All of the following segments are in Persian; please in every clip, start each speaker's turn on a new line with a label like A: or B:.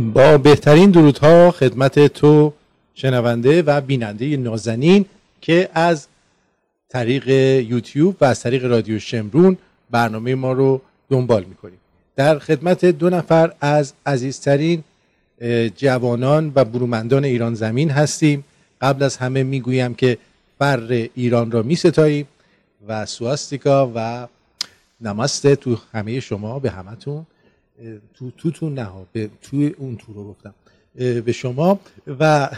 A: با بهترین درودها خدمت تو شنونده و بیننده نازنین که از طریق یوتیوب و از طریق رادیو شمرون برنامه ما رو دنبال می‌کنیم. در خدمت دو نفر از عزیزترین جوانان و برومندان ایران زمین هستیم. قبل از همه می‌گویم که فر ایران را میستاییم و سواستیکا و نماسته تو همه شما به همتون. تو تو تو نه به توی اون تو رو گفتم. به شما و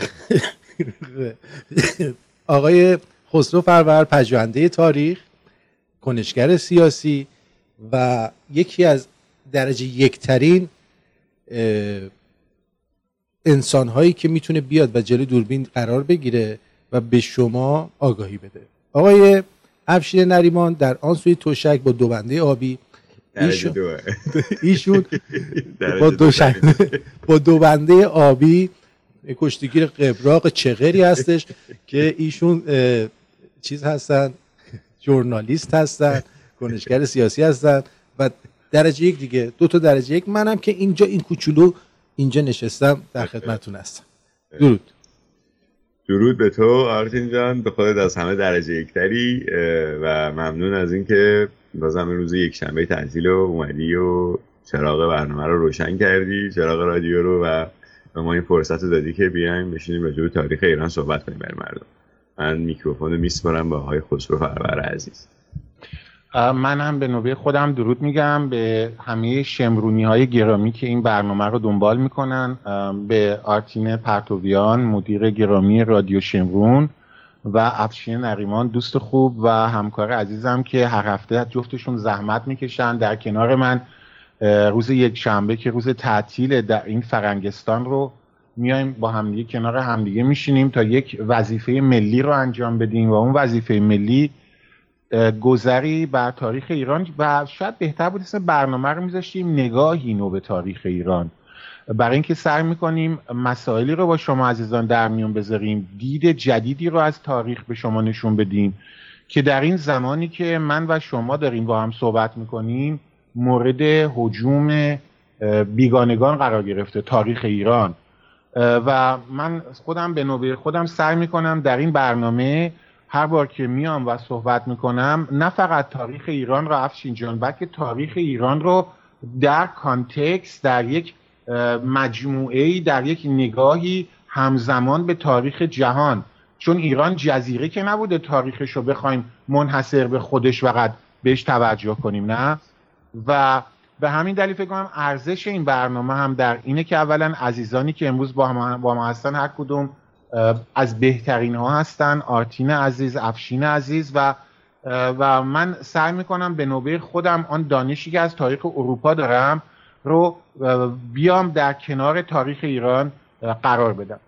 A: آقای خسرو فرور پژوهنده تاریخ کنشگر سیاسی و یکی از درجه یکترین انسان هایی که می‌تونه بیاد و جلوی دوربین قرار بگیره و به شما آگاهی بده. آقای افشین نریمان در آن سوی توشک با دو بنده آبی ایشون, ایشون با دو, با دو بنده آبی کشتیگیر قبراق چغری هستش که ایشون چیز هستن جورنالیست هستن کنشگر سیاسی هستن و درجه یک دیگه دو تا درجه یک. منم که اینجا این کوچولو اینجا نشستم در خدمتتون هستم. درود.
B: درود به تو آرتین جان. به خودت از همه درجه یکتری و ممنون از اینکه بازم روز یک شنبه تعطیل و اومدی و چراغ برنامه رو روشن کردی چراغ رادیو رو و به ما این فرصت رو دادی که بیایم بشینیم راجع تاریخ ایران صحبت کنیم بر مردم. من میکروفون رو میسپارم با آقای خسرو فرور عزیز.
C: من هم به نوبه خودم درود میگم به همه شمرونی های گرامی که این برنامه رو دنبال می‌کنن. به آرتین پرتویان مدیر گرامی رادیو شمرون و افشین نریمان دوست خوب و همکار عزیزم که هر هفته جفتشون زحمت می‌کشن در کنار من. روز یک شنبه که روز تعطیل در این فرنگستان رو میایم با همدیگه کنار همدیگه میشینیم تا یک وظیفه ملی رو انجام بدیم و اون وظیفه ملی گذری بر تاریخ ایران و شاید بهتر بود اسم برنامه رو میذاشتیم نگاهی نو به تاریخ ایران. برای اینکه سعی می‌کنیم مسائلی رو با شما عزیزان در میون بذاریم دید جدیدی رو از تاریخ به شما نشون بدیم که در این زمانی که من و شما داریم با هم صحبت می‌کنیم مورد حجوم بیگانگان قرار گرفته تاریخ ایران. و من خودم به نوبه خودم سعی می‌کنم در این برنامه هر بار که میام و صحبت می‌کنم نه فقط تاریخ ایران رو افشین جان بلکه تاریخ ایران رو در کانتکست در یک مجموعه در یک نگاهی همزمان به تاریخ جهان. چون ایران جزیره که نبوده تاریخش رو بخوایم منحصر به خودش فقط بهش توجه کنیم نه؟ و به همین دلیل فکر کنم ارزش این برنامه هم در اینه که اولا عزیزانی که امروز با با ما هستن هر کدوم از بهترین ها هستن آرتین عزیز افشین عزیز و و من سعی می‌کنم به نوبه خودم آن دانشی که از تاریخ اروپا دارم رو بیام در کنار تاریخ ایران قرار بدم.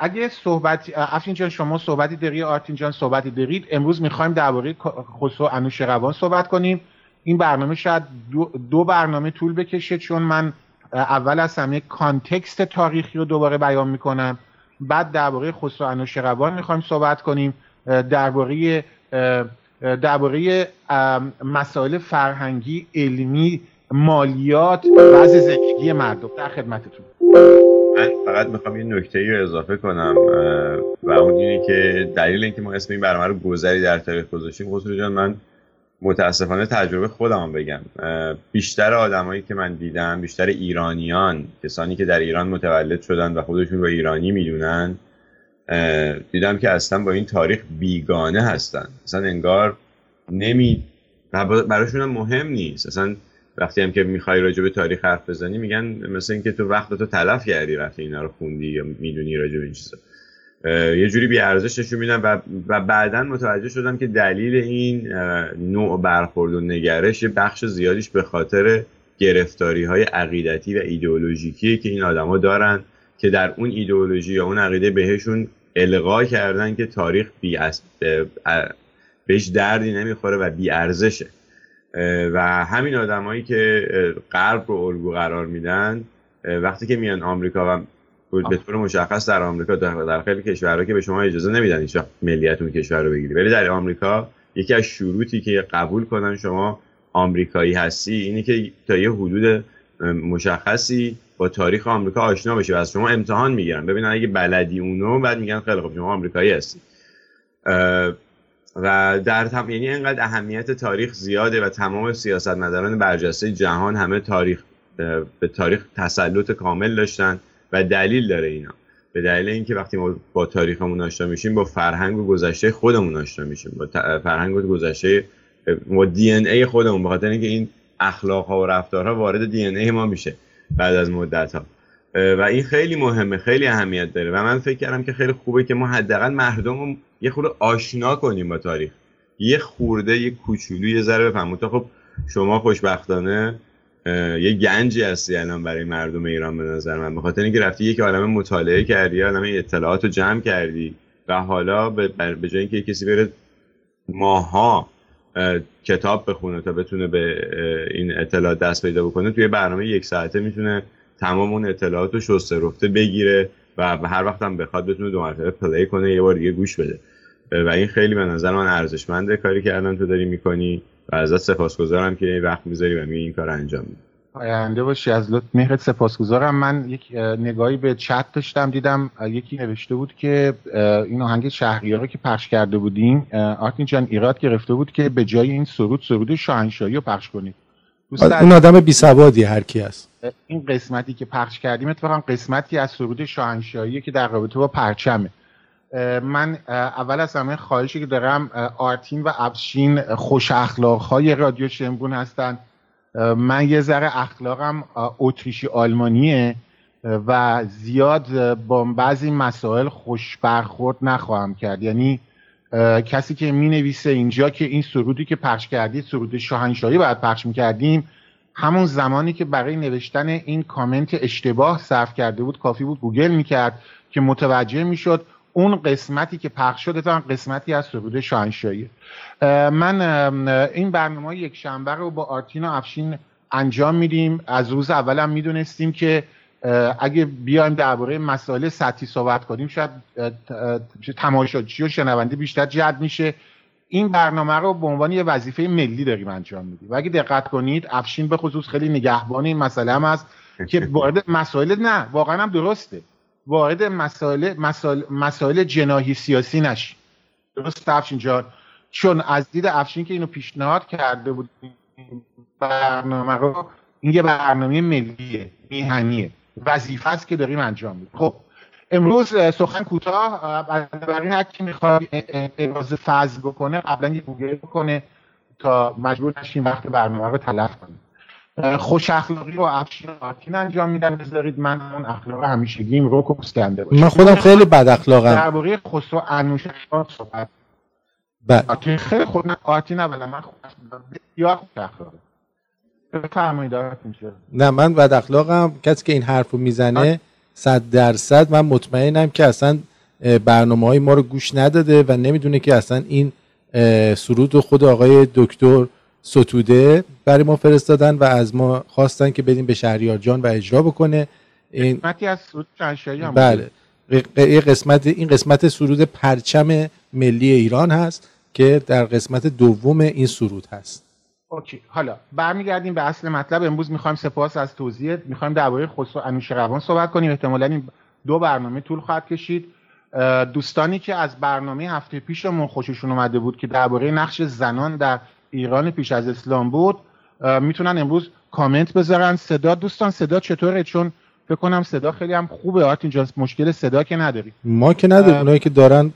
C: اگه صحبت افشین جان شما صحبتی داری آرتین جان صحبتی دارید امروز می‌خوایم درباره خسرو انوشیروان صحبت کنیم. این برنامه شاید دو, دو برنامه طول بکشه چون من اول از همه کانتکست تاریخی رو دوباره بیان می‌کنم. بعد درباره خسرو انوشیروان می‌خوایم صحبت کنیم. درباره درباره مسائل فرهنگی علمی مالیات وضع زندگی مردم در خدمتتون.
B: من فقط می‌خوام یه نکته رو اضافه کنم و اون اینه که دلیل اینکه ما اسم این برنامه رو گذری در تاریخ گذاشتیم خسرو جان من متاسفانه تجربه خودم بگم. بیشتر آدمایی که من دیدم بیشتر ایرانیان کسانی که در ایران متولد شدن و خودشون رو ایرانی می‌دونن دیدم که اصلا با این تاریخ بیگانه هستن. اصلا انگار نمی براشون هم مهم نیست. اصلا وقتی هم که می‌خوای راجع به تاریخ حرف بزنی میگن مثل اینکه تو وقت تو تلف کردی وقتی اینا رو خوندی یا می‌دونی راجع به این چیزا. یه جوری بی ارزش نشون میدن و, و بعدا متوجه شدم که دلیل این نوع برخورد و نگرش بخش زیادیش به خاطر گرفتاری های عقیدتی و ایدئولوژیکی که این آدما دارن که در اون ایدئولوژی یا اون عقیده بهشون القا کردن که تاریخ بی بهش دردی نمی‌خوره و بی ارزشه. و همین آدمایی که غرب رو الگو قرار میدن وقتی که میان آمریکا و به طور مشخص در آمریکا در خیلی کشورها که به شما اجازه نمیدن هیچ ملیت اون کشور رو بگیری. ولی در آمریکا یکی از شروطی که قبول کنن شما آمریکایی هستی اینه که تا یه حدود مشخصی با تاریخ آمریکا آشنا بشی و از شما امتحان می‌گیرن. ببینن اگه بلدی اونو بعد میگن خیلی خب شما آمریکایی هستی. و در تم... یعنی اینقدر اهمیت تاریخ زیاده و تمام سیاستمداران برجسته جهان همه تاریخ به تاریخ تسلط کامل داشتن. و دلیل داره اینا. به دلیل اینکه وقتی ما با تاریخمون آشنا میشیم با فرهنگ و گذشته خودمون آشنا میشیم. با فرهنگ و گذشته با دی ان ای خودمون بخاطر اینکه این اخلاق ها و رفتارها وارد دی ان ای ما میشه بعد از مدت ها و این خیلی مهمه خیلی اهمیت داره. و من فکر کردم که خیلی خوبه که ما حداقل مردم رو یه خورده آشنا کنیم با تاریخ. یه خورده یه کوچولو یه ذره بفهمون. تا خب شما خوشبختانه یه گنجی هستی الان برای مردم ایران به نظر من به خاطر اینکه رفتی یک عالم مطالعه کردی عالم اطلاعات رو جمع کردی و حالا به جای اینکه کسی بره ماها کتاب بخونه تا بتونه به این اطلاعات دست پیدا بکنه توی برنامه یک ساعته می‌تونه تمام اون اطلاعات رو شسته رفته بگیره و هر وقت هم بخواد بتونه دو مرتبه پلی کنه یه بار دیگه گوش بده. و این خیلی به نظر من ارزشمنده کاری که الان تو داری می‌کنی. و ازت سپاسگزارم که وقت می‌ذاری و می این کار انجام میدی
C: آینده باشی از لطف. مهرت سپاسگزارم. من یک نگاهی به چت داشتم دیدم یکی نوشته بود که این آهنگ شهریار که پخش کرده بودیم آرتین جان ایراد گرفته بود که به جای این سرود سرود شاهنشاهی رو پخش کنید
A: اون آدم بی سوادی هر کی است
C: این قسمتی که پخش کردیم اتفاقا قسمتی از سرود شاهنشاهی که در رابطه با پرچمه. من اول از همه خواهشی که دارم آرتین و افشین خوش اخلاق های رادیو شمرون هستن. من یه ذره اخلاقم اتریشی آلمانیه و زیاد با بعضی مسائل خوش برخورد نخواهم کرد. یعنی کسی که می نویسه اینجا که این سرودی که پخش کردید سرود شاهنشاهی باید پخش می‌کردیم همون زمانی که برای نوشتن این کامنت اشتباه صرف کرده بود کافی بود گوگل می‌کرد که متوجه می‌شد اون قسمتی که پخش شده تا قسمتی از سرود شاهنشاهی. من این برنامه یک شنبه رو با آرتین و افشین انجام میدیم. از روز اولم می‌دونستیم که اگه بیایم درباره مسائل سطحی صحبت کنیم شاید تماشاچی و شنونده بیشتر جد میشه. این برنامه رو به عنوان یه وظیفه ملی داریم انجام میدیم. و اگه دقت کنید افشین به خصوص خیلی نگهبان این مسئله هم هست که وارد مسائل نه واقعا هم درسته. وارد مسائل مسائل, جناهی سیاسی نشیم درست افشین جان. چون از دید افشین که اینو پیشنهاد کرده بود برنامه رو این یه برنامه ملیه میهنیه. وظیفه است که داریم انجام میدیم خب امروز سخن کوتاه برای هر کی می‌خواد ابراز فضل بکنه قبلا یه گوگل بکنه تا مجبور نشیم وقت برنامه رو تلف کنیم. خوش اخلاقی رو افشین انجام میدن. بذارید من اون اخلاق همیشگیم رو کسکنده
A: باشم. من خودم خیلی بد اخلاقم.
C: درباره خسرو انوشه صحبت
A: بله.
C: آرتین خیلی خود نه آرتین اولا من خوش بسیار خوش اخلاقه. بفرمایید
A: نه من بد اخلاقم. کسی که این حرفو می‌زنه صد درصد من مطمئنم که اصلا برنامه های ما رو گوش نداده و نمی‌دونه که اصلا این سرود خود آقای دکتر ستوده برای ما فرستادن و از ما خواستن که بدیم به شهریار جان و اجرا بکنه.
C: این قسمتی از سرود هم
A: بله. قسمت این قسمت سرود پرچم ملی ایران هست که در قسمت دوم این سرود هست.
C: اوکی. حالا برمیگردیم به اصل مطلب. امروز می‌خوایم سپاس از توضیح می‌خوایم درباره خسرو انوشیروان صحبت کنیم. احتمالا این دو برنامه طول خواهد کشید. دوستانی که از برنامه هفته پیشمون خوششون اومده بود که درباره نقش زنان در ایران پیش از اسلام بود می‌تونن امروز کامنت بذارن. صدا دوستان صدا چطوره؟ چون فکر کنم صدا خیلی هم خوبه. آرت اینجا مشکل صدا که نداری.
A: ما که نداریم. اونایی که دارن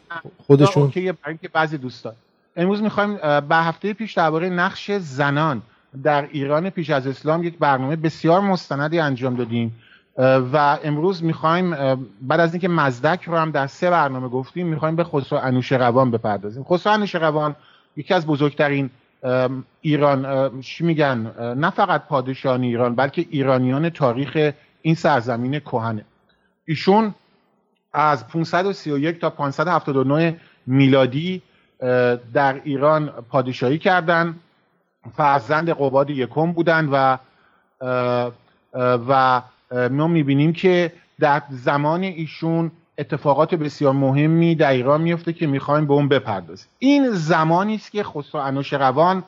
A: خودشون.
C: برای بعضی دوستان. امروز می‌خوایم به هفته پیش درباره نقش زنان در ایران پیش از اسلام یک برنامه بسیار مستندی انجام دادیم. و امروز می‌خوایم بعد از اینکه مزدک رو هم در سه برنامه گفتیم می‌خوایم به خسرو انوش روان بپردازیم. خسرو انوش روان یکی از بزرگترین ایران چی میگن؟ نه فقط پادشاهان ایران بلکه ایرانیان تاریخ این سرزمین کهنه. ایشون از 531 تا 579 میلادی در ایران پادشاهی کردند فرزند قباد یکم بودند و و ما می‌بینیم که در زمان ایشون اتفاقات بسیار مهمی در ایران میفته که می‌خوایم به اون بپردازیم. این زمانی است که خسرو انوشیروان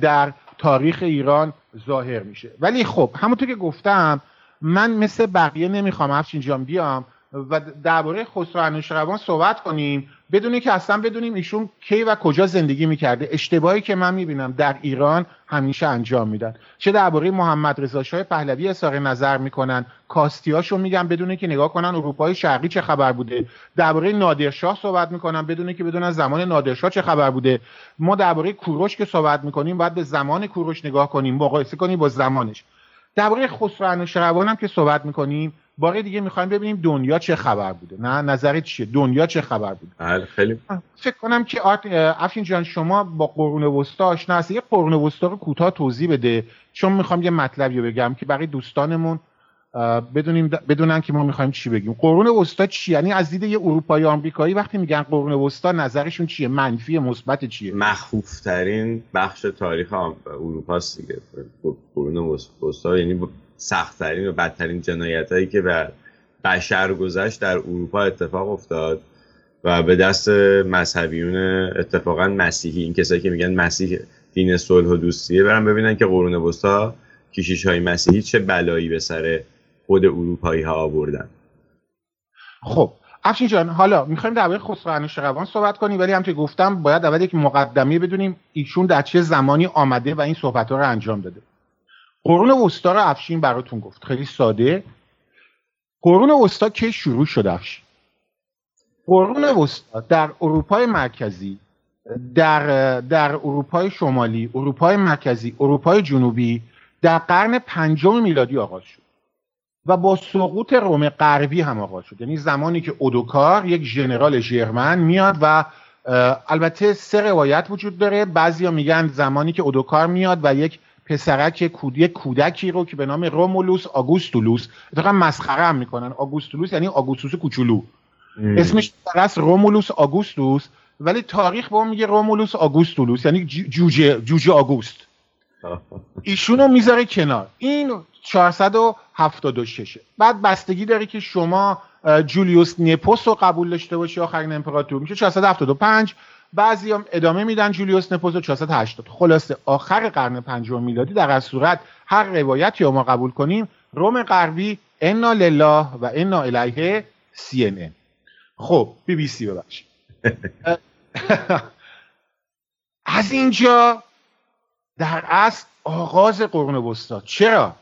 C: در تاریخ ایران ظاهر میشه. ولی خب همونطور که گفتم من مثل بقیه نمی‌خوام افشین جان بیام و درباره خسرو انوشیروان صحبت کنیم. بدونی که اصلا بدونیم ایشون کی و کجا زندگی می‌کرده. اشتباهی که من می‌بینم در ایران همیشه انجام میدن. چه درباره محمد رضا شاه پهلوی اظهار نظر می‌کنن کاستیاشو میگن بدونی که نگاه کنن اروپای شرقی چه خبر بوده. درباره نادرشاه صحبت می‌کنن بدونی که بدونن زمان نادرشاه چه خبر بوده. ما درباره کوروش که صحبت می‌کنیم باید به زمان کوروش نگاه کنیم مقایسه کنیم با زمانش. درباره خسرو انوشیروان هم که صحبت می‌کنیم بار دیگه می‌خوایم ببینیم دنیا چه خبر بوده. نه نظرت چیه؟ دنیا چه خبر بوده؟
B: بله خیلی.
C: فکر کنم که افشین جان شما با قرون وسطا آشنا هستی؟ یه قرون وسطا رو کوتاه توضیح بده. چون می‌خوام یه مطلبی بگم که برای دوستانمون بدونیم بدونن که ما می‌خوایم چی بگیم. قرون وسطا چی؟ یعنی از دید یه اروپایی آمریکایی وقتی میگن قرون وسطا نظرشون چیه؟ منفی مثبت چیه؟
B: مخوف ترین بخش تاریخ اروپا دیگه. قرون وسطا یعنی سختترین و بدترین جنایت هایی که به بشر گذشت در اروپا اتفاق افتاد و به دست مذهبیون اتفاقا مسیحی این کسایی که میگن مسیح دین صلح و دوستیه. برن ببینن که قرون وسطا کشیش های مسیحی چه بلایی به سر خود اروپایی ها آوردن.
C: خب افشین جان حالا می‌خوایم درباره خسرو انوشیروان صحبت کنیم ولی هم گفتم باید اول یک مقدمه بدونیم ایشون در چه زمانی آمده و این صحبت ها رو انجام داده. قرون وسطا رو افشین براتون گفت. خیلی ساده. قرون وسطا کی شروع شد افشین؟ قرون وسطا در اروپای مرکزی در در اروپای شمالی اروپای مرکزی اروپای جنوبی در قرن پنجم میلادی آغاز شد و با سقوط روم غربی هم آغاز شد. یعنی زمانی که اودوکار یک ژنرال ژرمن میاد و البته سه روایت وجود داره. بعضیا میگن زمانی که اودوکار میاد و یک پسرک کودی کودکی رو که به نام رومولوس آگوستولوس اتفاقا مسخره هم می‌کنن. آگوستولوس یعنی آگوستوس کوچولو. اسمش درست رومولوس آگوستوس ولی تاریخ به میگه رومولوس آگوستولوس یعنی جوجه جوجه آگوست. ایشونو می‌ذاره کنار. این 476 بعد بستگی داره که شما جولیوس نپوس رو قبول داشته باشی آخرین امپراتور میشه 475 بعضی هم ادامه میدن. جولیوس نپوز 480 خلاصه آخر قرن پنجم میلادی در از صورت هر روایتی رو ما قبول کنیم. روم غربی انا لله و انا الیه سی ان خب بی بی سی از اینجا در اصل آغاز قرون وسطا. چرا؟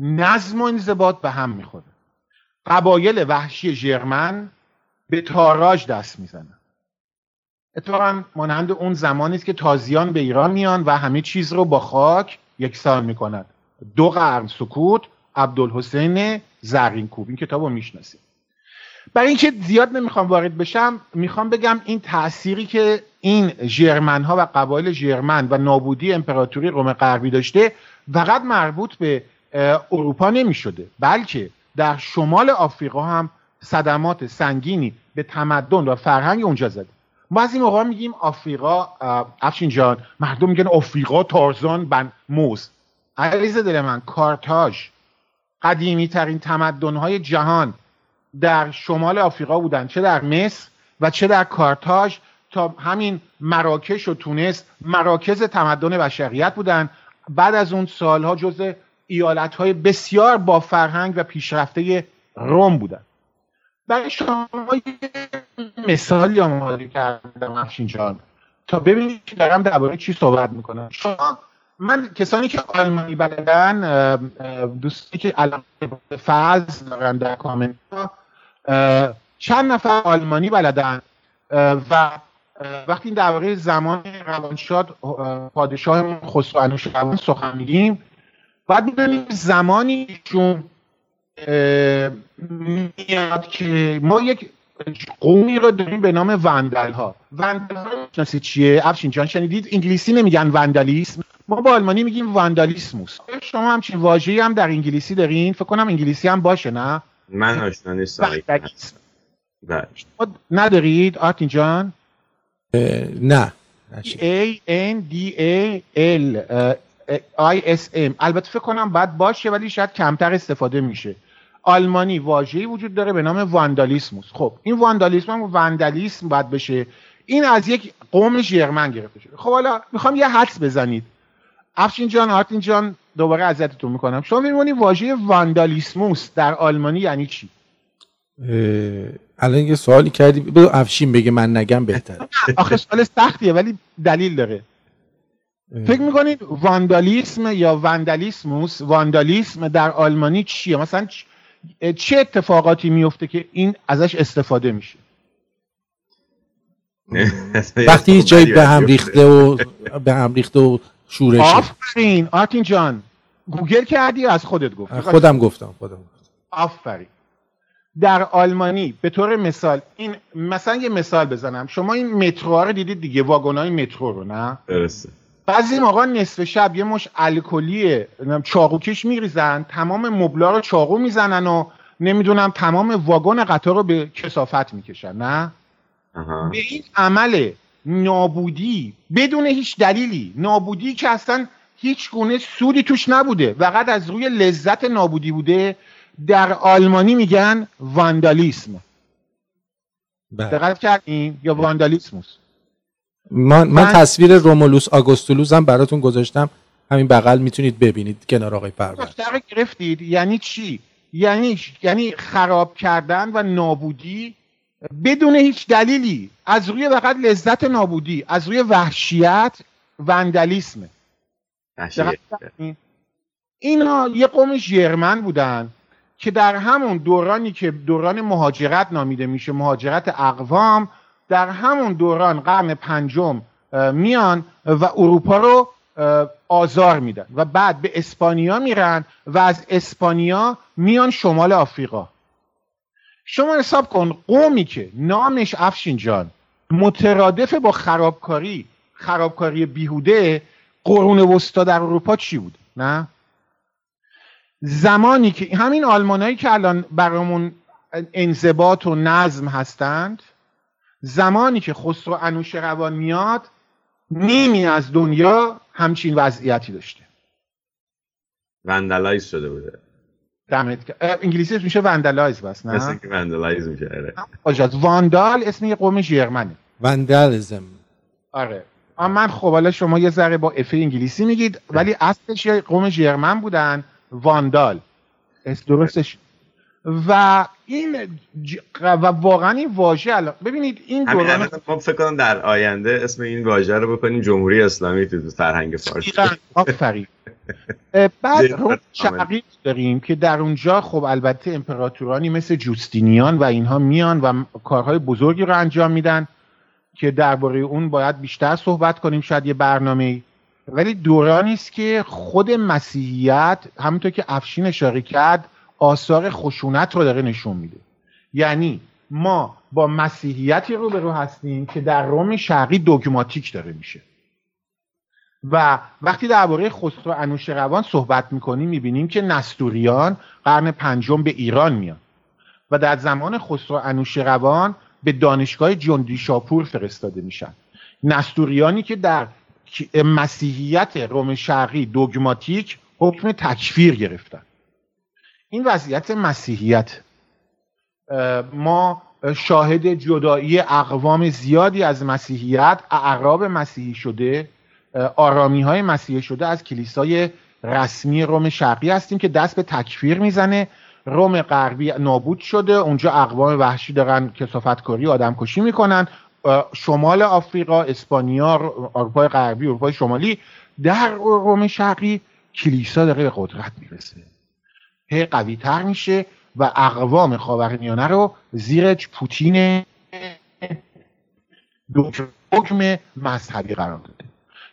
C: نظم و انضباط به هم می‌خوره. قبایل وحشی ژرمن به تاراج دست می‌زنن. اتفاقا مانند اون زمانی است که تازیان به ایران میان و همه چیز رو با خاک یکسان می‌کنند دو قرن سکوت عبدالحسین زرین کوب این کتاب رو می‌شناسیم برای اینکه زیاد نمی‌خوام وارد بشم می‌خوام بگم این تأثیری که این ژرمن ها و قبایل ژرمن و نابودی امپراتوری روم غربی داشته فقط مربوط به اروپا نمی‌شده بلکه در شمال آفریقا هم صدمات سنگینی به تمدن و فرهنگ اونجا زده. از این موقع میگیم آفریقا افشین جان مردم میگن آفریقا تارزان بن موز عزیز دل من کارتاژ قدیمی ترین تمدن های جهان در شمال آفریقا بودن. چه در مصر و چه در کارتاژ تا همین مراکش و تونس مراکز تمدن بشریت بودن. بعد از اون سالها جز ایالت های بسیار با فرهنگ و پیشرفته روم بودن. برای شما مثالی آماده کردم افشین جان. تا ببینید که دارم درباره چی صحبت می‌کنم. شما من کسانی که آلمانی بلدن دوستی که الان فرض دارن در کامنت چند نفر آلمانی بلدن؟ و وقتی درباره زمان روانشاد پادشاه خسرو انوشیروان سخن میگیم باید می‌دونیم زمانی چون میاد که ما یک قومی رو داریم به نام وندل ها وندل ها چیه؟ افشین جان شنیدید؟ انگلیسی نمیگن وندالیسم. ما با آلمانی میگیم وندالیسموس شما همچین واژه‌ای هم در انگلیسی دارین؟ فکر کنم انگلیسی هم باشه نه؟
B: من آشنا نیستم
C: بله. ندارید؟ آرتین جان؟
A: نه.
C: A N D A L I S M. البته فکر کنم بعد باشه ولی شاید کمتر استفاده میشه. آلمانی واژه‌ای وجود داره به نام واندالیسموس خب این واندالیسم هم واندالیسم باید بشه. این از یک قوم ژرمن گرفته شده. خب حالا می‌خوام یه حدس بزنید. افشین جان آرتین جان دوباره اذیتتون می‌کنم. شما می‌بینید واژه واندالیسموس در آلمانی یعنی چی؟
A: الان یه سوالی کردی. بگو افشین بگه من نگم بهتره.
C: آخه سوال سختیه ولی دلیل داره. فکر می‌کنید واندالیسم یا واندالیسموس واندالیسم در آلمانی چیه؟ مثلا چه اتفاقاتی میفته که این ازش استفاده میشه؟
A: وقتی هیچ جایی به هم ریخته و به هم ریخته و شورشه
C: آفرین. آرتین جان گوگل کردی از خودت گفت
A: خودم گفتم خودم
C: آفرین. در آلمانی به طور مثال این مثلا یه مثال بزنم. شما این مترو رو دیدید دیگه؟ واگن مترو رو نه؟
B: درسته.
C: بعضی موقع نصف شب یه مش الکلی چاقوکش میریزن تمام مبلا رو چاقو می‌زنن و نمی‌دونم تمام واگن قطار رو به کسافت می‌کشن نه؟ به این عمل نابودی بدون هیچ دلیلی نابودی که اصلا هیچ گونه سودی توش نبوده فقط از روی لذت نابودی بوده در آلمانی میگن واندالیسم بله. دقت کردین؟ یا واندالیسموس
A: من, من تصویر رومولوس آگوستولوس هم براتون گذاشتم. همین بغل می‌تونید ببینید کنار آقای پرور
C: گرفتید. یعنی چی؟ یعنی یعنی خراب کردن و نابودی بدون هیچ دلیلی. از روی فقط لذت نابودی از روی وحشیت وندلیسمه اینا یه قوم ژرمن بودن که در همون دورانی که دوران مهاجرت نامیده میشه مهاجرت اقوام در همون دوران قرن پنجم میان و اروپا رو آزار میدن و بعد به اسپانیا میرن و از اسپانیا میان شمال آفریقا. شما حساب کن قومی که نامش افشین جان مترادف با خرابکاری خرابکاری بیهوده قرون وسطا در اروپا چی بود؟ نه؟ زمانی که همین آلمانایی که الان برامون انضباط و نظم هستند زمانی که خسرو انوش روان میاد نیمی از دنیا همچین وضعیتی داشته.
B: vandalize شده بوده.
C: دمت انگلیسی میشه vandalize بس نه؟
B: مثل که vandalize میشه آره.
C: واندال اسم یه قوم ژرمنه
A: vandalism
C: آره. من خب حالا شما یه ذره با افه انگلیسی میگید ولی اصلش یه قوم ژرمن بودن واندال درستش؟ و این و واقعا این واژه الان ببینید این
B: دوران خب فکر کنم در آینده اسم این واژه رو بکنیم جمهوری اسلامی تو فرهنگ فارسی.
C: آفرین. بعد روم شرقی داریم که در اونجا خب البته امپراتورانی مثل جوستینیان و اینها میان و کارهای بزرگی رو انجام میدن که درباره اون باید بیشتر صحبت کنیم شاید یه برنامه ولی دورانی است که خود مسیحیت همونطور که افشین اشاره کرد آثار خشونت رو داره نشون میده. یعنی ما با مسیحیتی رو به رو هستیم که در روم شرقی دوگماتیک داره میشه. و وقتی درباره خسرو انوشیروان صحبت می‌کنیم می‌بینیم که نستوریان قرن پنجم به ایران میان. و در زمان خسرو انوشیروان به دانشگاه جندی شاپور فرستاده میشن. نستوریانی که در مسیحیت روم شرقی دوگماتیک حکم تکفیر گرفتن. این وضعیت مسیحیت. ما شاهد جدایی اقوام زیادی از مسیحیت اعراب مسیحی شده آرامی های مسیحی شده از کلیسای رسمی روم شرقی هستیم که دست به تکفیر می‌زنه. روم غربی نابود شده. اونجا اقوام وحشی دارن کسافتکاری آدم کشی می‌کنن شمال آفریقا اسپانیا اروپای غربی اروپای شمالی در روم شرقی کلیسا داره به قدرت می‌رسه. هی قوی تر میشه و اقوام خاورمیانه رو زیر پوتین حکم مذهبی قرار داده.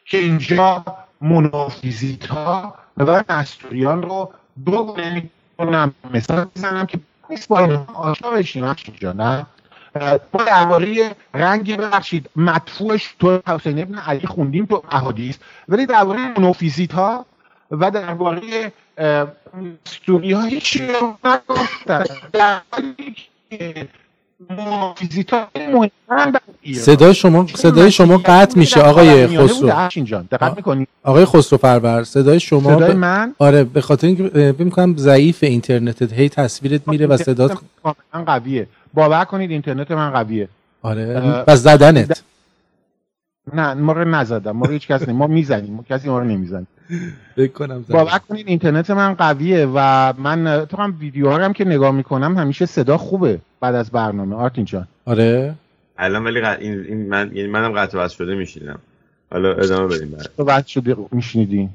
C: که اینجا منافیزیت ها و نستوریان رو دو گونه می‌کنم مثال بزنم که نیست با این آشنا بشیم نه. ما درباره رنگ ببخشید مدفوعش تو حسین ابن علی خوندیم تو احادیث. ولی درباره منوفیزیت ها و درباره استوری های چی
A: صدای شما صدای شما قطع میشه. آقای خسرو. آقای خسرو پرور صدای شما
C: صدای من؟
A: آره به خاطر اینکه فکر می‌کنم ضعیف اینترنتت. هی تصویرت میره و صدات
C: من قویه. باور کنید اینترنت من قویه.
A: آره پس زدنت.
C: نه ما رو نزدم ما رو هیچ کس ما می‌زنیم. ما کسی ما رو نمی‌زنیم
A: بکنم
C: باور کنین اینترنت من قویه و من تو هم ویدیو هم که نگاه می‌کنم همیشه صدا خوبه بعد از برنامه. آرتین جان.
A: آره.
B: الان ولی این, این من یعنی منم قطع شده میشینم. حالا ادامه بدیم بعد.
C: تو قطع شده میشنیدین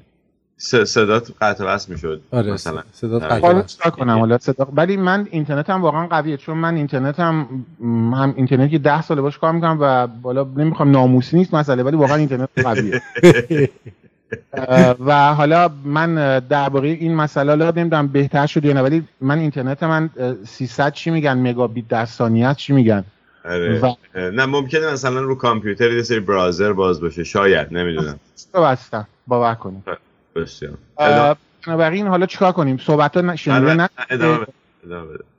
B: صدات قطع وصل می‌شد
A: آره مثلا. صدات
C: آره. قطع وصل. کنم؟ حالا صدا ولی من اینترنتم واقعا قویه چون من اینترنتم هم اینترنتی 10 ساله باش کار می‌کنم و بالا نمی‌خوام ناموسی نیست مسئله ولی واقعا اینترنت قویه. و حالا من درباره این مسئله حالا نمی‌دونم بهتر شد یا نه ولی من اینترنت من 300 چی میگن مگابیت در ثانیه چی میگن؟
B: آره. و... نه ممکنه مثلا رو کامپیوتر یه سری براوزر باز باشه شاید نمی‌دونم.
C: بستم باور کنیم
B: بسیار.
C: بنابراین حالا چیکار کنیم؟ صحبت ها شنیده نه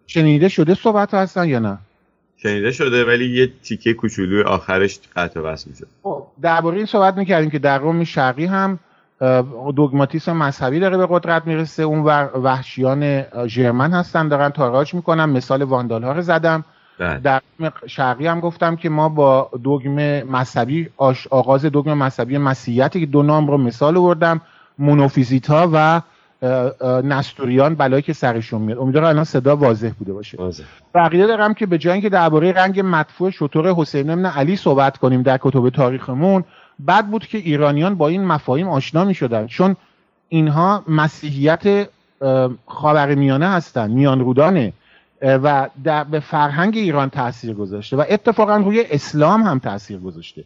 C: شنیده شده صحبت ها هستن یا نه؟
B: شنیده شده ولی یه تیکه کوچولوی آخرش قطع وصل میشه
C: خب درباره این صحبت می‌کردیم که در روم شرقی هم دوگماتیسم مذهبی داره به قدرت می‌رسه. اون وحشیان ژرمن هستن دارن تاراج می‌کنن. مثال واندال ها رو زدم. بله. در شرقی هم گفتم که ما با دوگم مذهبی آغاز دوگم مذهبی مسیحیتی که دو نام رو مثال آوردم مونوفیزیتا و نستوریان بلایی که سرشون میاد. امیدوارم الان صدا واضح بوده باشه. بقیه دارم که به جای اینکه درباره رنگ مدفوع شطور حسین ابن علی صحبت کنیم در کتب تاریخمون بعد بود که ایرانیان با این مفاهیم آشنا می شدن چون اینها مسیحیت خاورمیانه هستند میان رودانه و در به فرهنگ ایران تاثیر گذاشته و اتفاقا روی اسلام هم تاثیر گذاشته.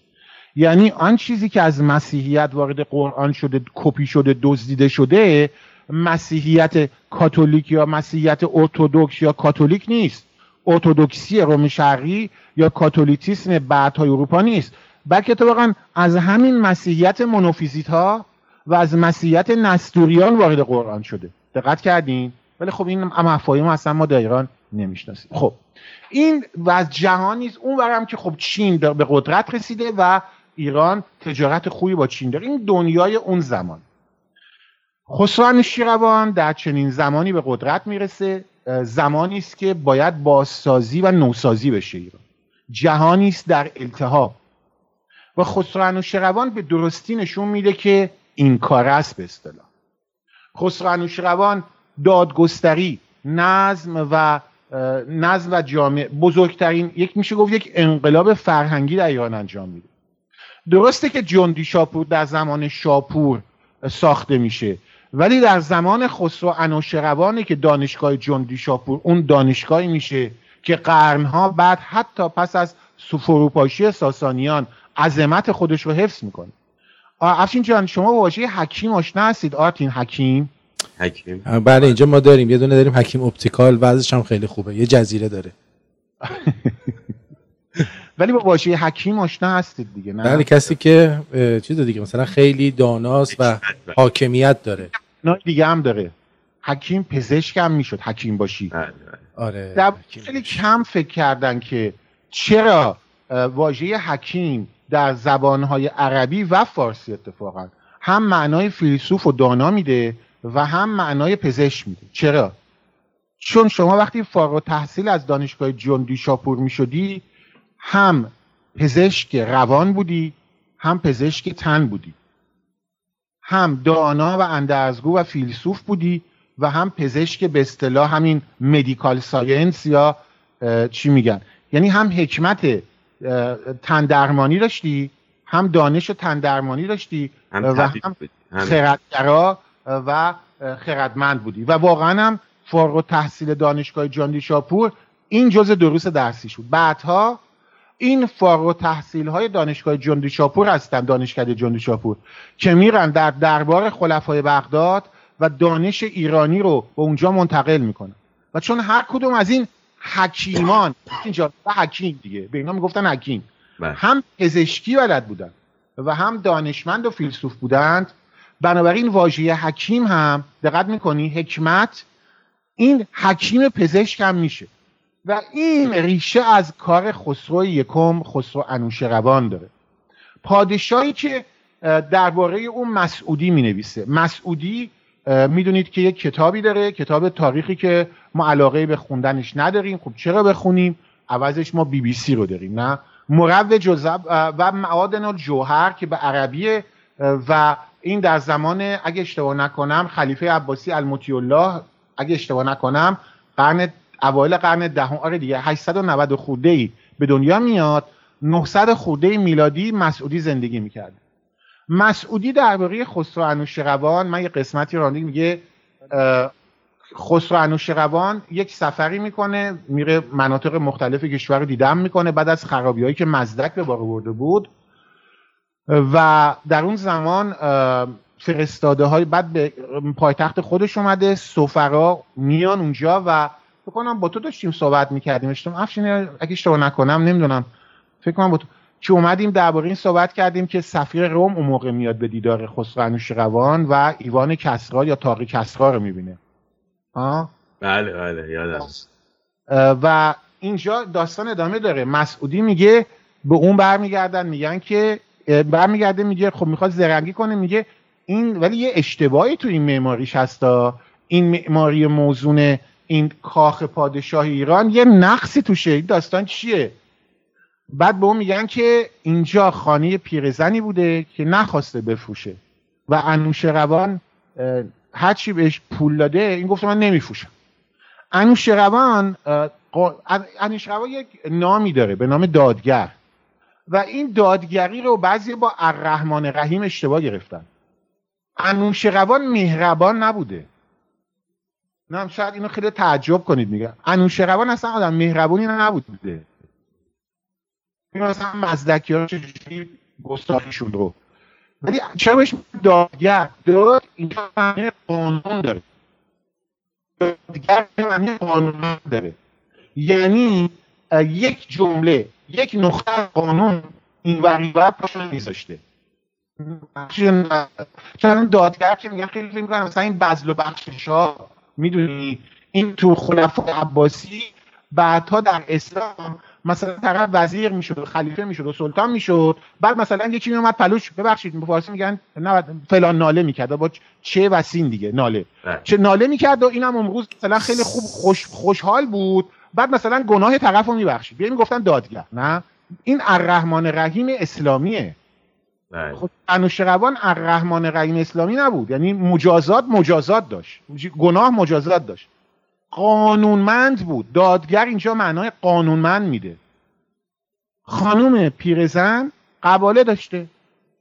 C: یعنی آن چیزی که از مسیحیت وارد قرآن شده کپی شده دزدیده شده مسیحیت کاتولیک یا مسیحیت ارتودکس یا کاتولیک نیست. ارتودکسی روم شرقی یا کاتولیتیسم بعدهای اروپا نیست. بلکه اتفاقا از همین مسیحیت منوفیزیت ها و از مسیحیت نستوریان وارد قرآن شده. دقت کردین؟ ولی خب این مفاهیم اصلا ما در ایران نمی‌شناسیم. خب این و از جهان نیست. اون برم که خب چین به قدرت رسیده و ایران تجارت خوبی با چین داره. این دنیای اون زمان. خسرو شیروان در چنین زمانی به قدرت می‌رسه زمانی است که باید بازسازی و نوسازی بشه ایران. جهانی است در التهاب. و خسرو شیروان به درستی نشون میده که این کار است به اصطلاح. خسرو شیروان دادگستری نظم و نظم و جامعه بزرگترین یک میشه گفت یک انقلاب فرهنگی در ایران انجام میده. درسته که جندی شاپور در زمان شاپور ساخته میشه. ولی در زمان خسرو انوشروانه که دانشگاه جندی شاپور اون دانشگاهی میشه که قرنها بعد حتی پس از فروپاشی ساسانیان عظمت خودش رو حفظ می‌کنه. افشین جان شما واژه حکیم آشنا هستید؟ آرتین حکیم.
B: حکیم.
A: بله اینجا ما داریم. یه دونه داریم حکیم Optical وضعش هم خیلی خوبه. یه جزیره داره.
C: ولی با واژه حکیم آشنا هستید دیگه نه؟
A: بله کسی که چیز دیگه مثلا خیلی داناست و حاکمیت داره.
C: نه دیگه هم داره. حکیم پزشک هم می‌شد حکیم باشی. بله، بله.
A: آره
C: در خیلی کم فکر کردن که چرا واژه حکیم در زبانهای عربی و فارسی اتفاقا هم معنای فیلسوف و دانا میده و هم معنای پزشک میده. چرا؟ چون شما وقتی فارغ تحصیل از دانشگاه جندی شاپور می‌شدی هم پزشک روان بودی هم پزشک تن بودی. هم دانا و اندرزگو و فیلسوف بودی و هم پزشک به اصطلاح همین medical science یا چی میگن؟ یعنی هم حکمت تندرمانی داشتی هم دانش تندرمانی داشتی
B: هم
C: و هم خردگرا و خردمند بودی. و واقعا هم فارغ تحصیل دانشگاه جاندی شاپور این جزء دروس درسی شد بعدها این فارغ تحصیل های دانشگاه جندی شاپور هستن دانشکده جندی شاپور که میرن در دربار خلفای بغداد و دانش ایرانی رو به اونجا منتقل می‌کنن. و چون هر کدوم از این حکیمان اینجا و حکیم دیگه به اینا می‌گفتن حکیم. بله. هم پزشکی بلد بودن و هم دانشمند و فیلسوف بودند. بنابراین واژه حکیم هم دقت می‌کنی حکمت این حکیم پزشک هم میشه. و این ریشه از کار خسرو یکم خسرو انوشروان داره. پادشاهی که درباره اون مسعودی می نویسه مسعودی می‌دونید که یک کتابی داره کتاب تاریخی که ما علاقه به خوندنش نداریم. خب چرا بخونیم؟ عوضش ما بی بی سی رو داریم نه؟ مرو جزب و معادن الجوهر که به عربی و این در زمان اگه اشتباه نکنم خلیفه عباسی المطیع الله اگه اشتباه نکنم قرن اوایل قرن دهم آره دیگه 890 خورده ای به دنیا میاد 900 خورده میلادی مسعودی زندگی می‌کرد مسعودی درباره خسرو انوشیروان من یه قسمتی راندی میگه خسرو انوشیروان یک سفری می‌کنه میره مناطق مختلف کشور رو دیدن می‌کنه بعد از خرابی هایی که مزدک به بار برده بود. و در اون زمان فرستاده های بعد به پایتخت خودش اومده سفرا میان اونجا و کنم با تو داشتیم صحبت می‌کردیم. اشتم افشین اگه اشتباه نکنم نمی‌دونم. فکر کنم با تو که اومدیم؟ درباره این صحبت کردیم که سفیر روم اون موقع میاد به دیدار خسرو روان و ایوان کسرا یا تاقی کسرا رو می‌بینه.
B: بله بله یادم
C: و اینجا داستان ادامه داره. مسعودی میگه به اون برمیگردن میگن که برمیگرده میگه خب می‌خواد زرنگی کنه میگه این ولی یه اشتباهی تو این معماریش هستا این معماری موزون این کاخ پادشاه ایران یه نقصی توشه. این داستان چیه؟ بعد به اون میگن که اینجا خانه پیرزنی بوده که نخواسته بفروشه. و انوشروان هرچی بهش پول داده این گفته من نمیفروشم. انوشروان انوشروان یک نامی داره به نام دادگر. و این دادگری رو بعضی با الرحمن رحیم اشتباه گرفتن. انوشروان مهربان نبوده. نه شاید اینو خیلی تعجب کنید میگه. انوشروان اصلا آدم مهربونی نبوده این مثلا مزدکی ها چجوری گستاخیشون رو. ولی چرا بهش دادگر؟ داد اینجا معنی قانون داره. دادگر معنی قانون داره. یعنی یک جمله یک نقطه قانون این و پاشون میذاشته چون دادگر که میگن خیلی فکر می‌کنم مثلا این بزل و بخشش ها می‌دونی این تو خلفای عباسی بعدها در اسلام مثلا طرف وزیر می‌شد و خلیفه می‌شد و سلطان می‌شد. بعد مثلا یکی میومد پلوش ببخشید به فارسی میگن نه فلان ناله می‌کرد. با چه و سین دیگه ناله. بله. چه ناله می‌کرد و اینم امروز مثلا خیلی خوب خوش خوشحال بود. بعد مثلا گناه طرف رو میبخشید. بیا می‌گفتن دادگر نه؟ این الرحمن رحیم اسلامیه. خب انوشروان الرحمن رحیم اسلامی نبود. یعنی مجازات مجازات داشت. گناه مجازات داشت. قانونمند بود. دادگر اینجا معنای قانونمند میده. خانوم پیرزن قباله داشته.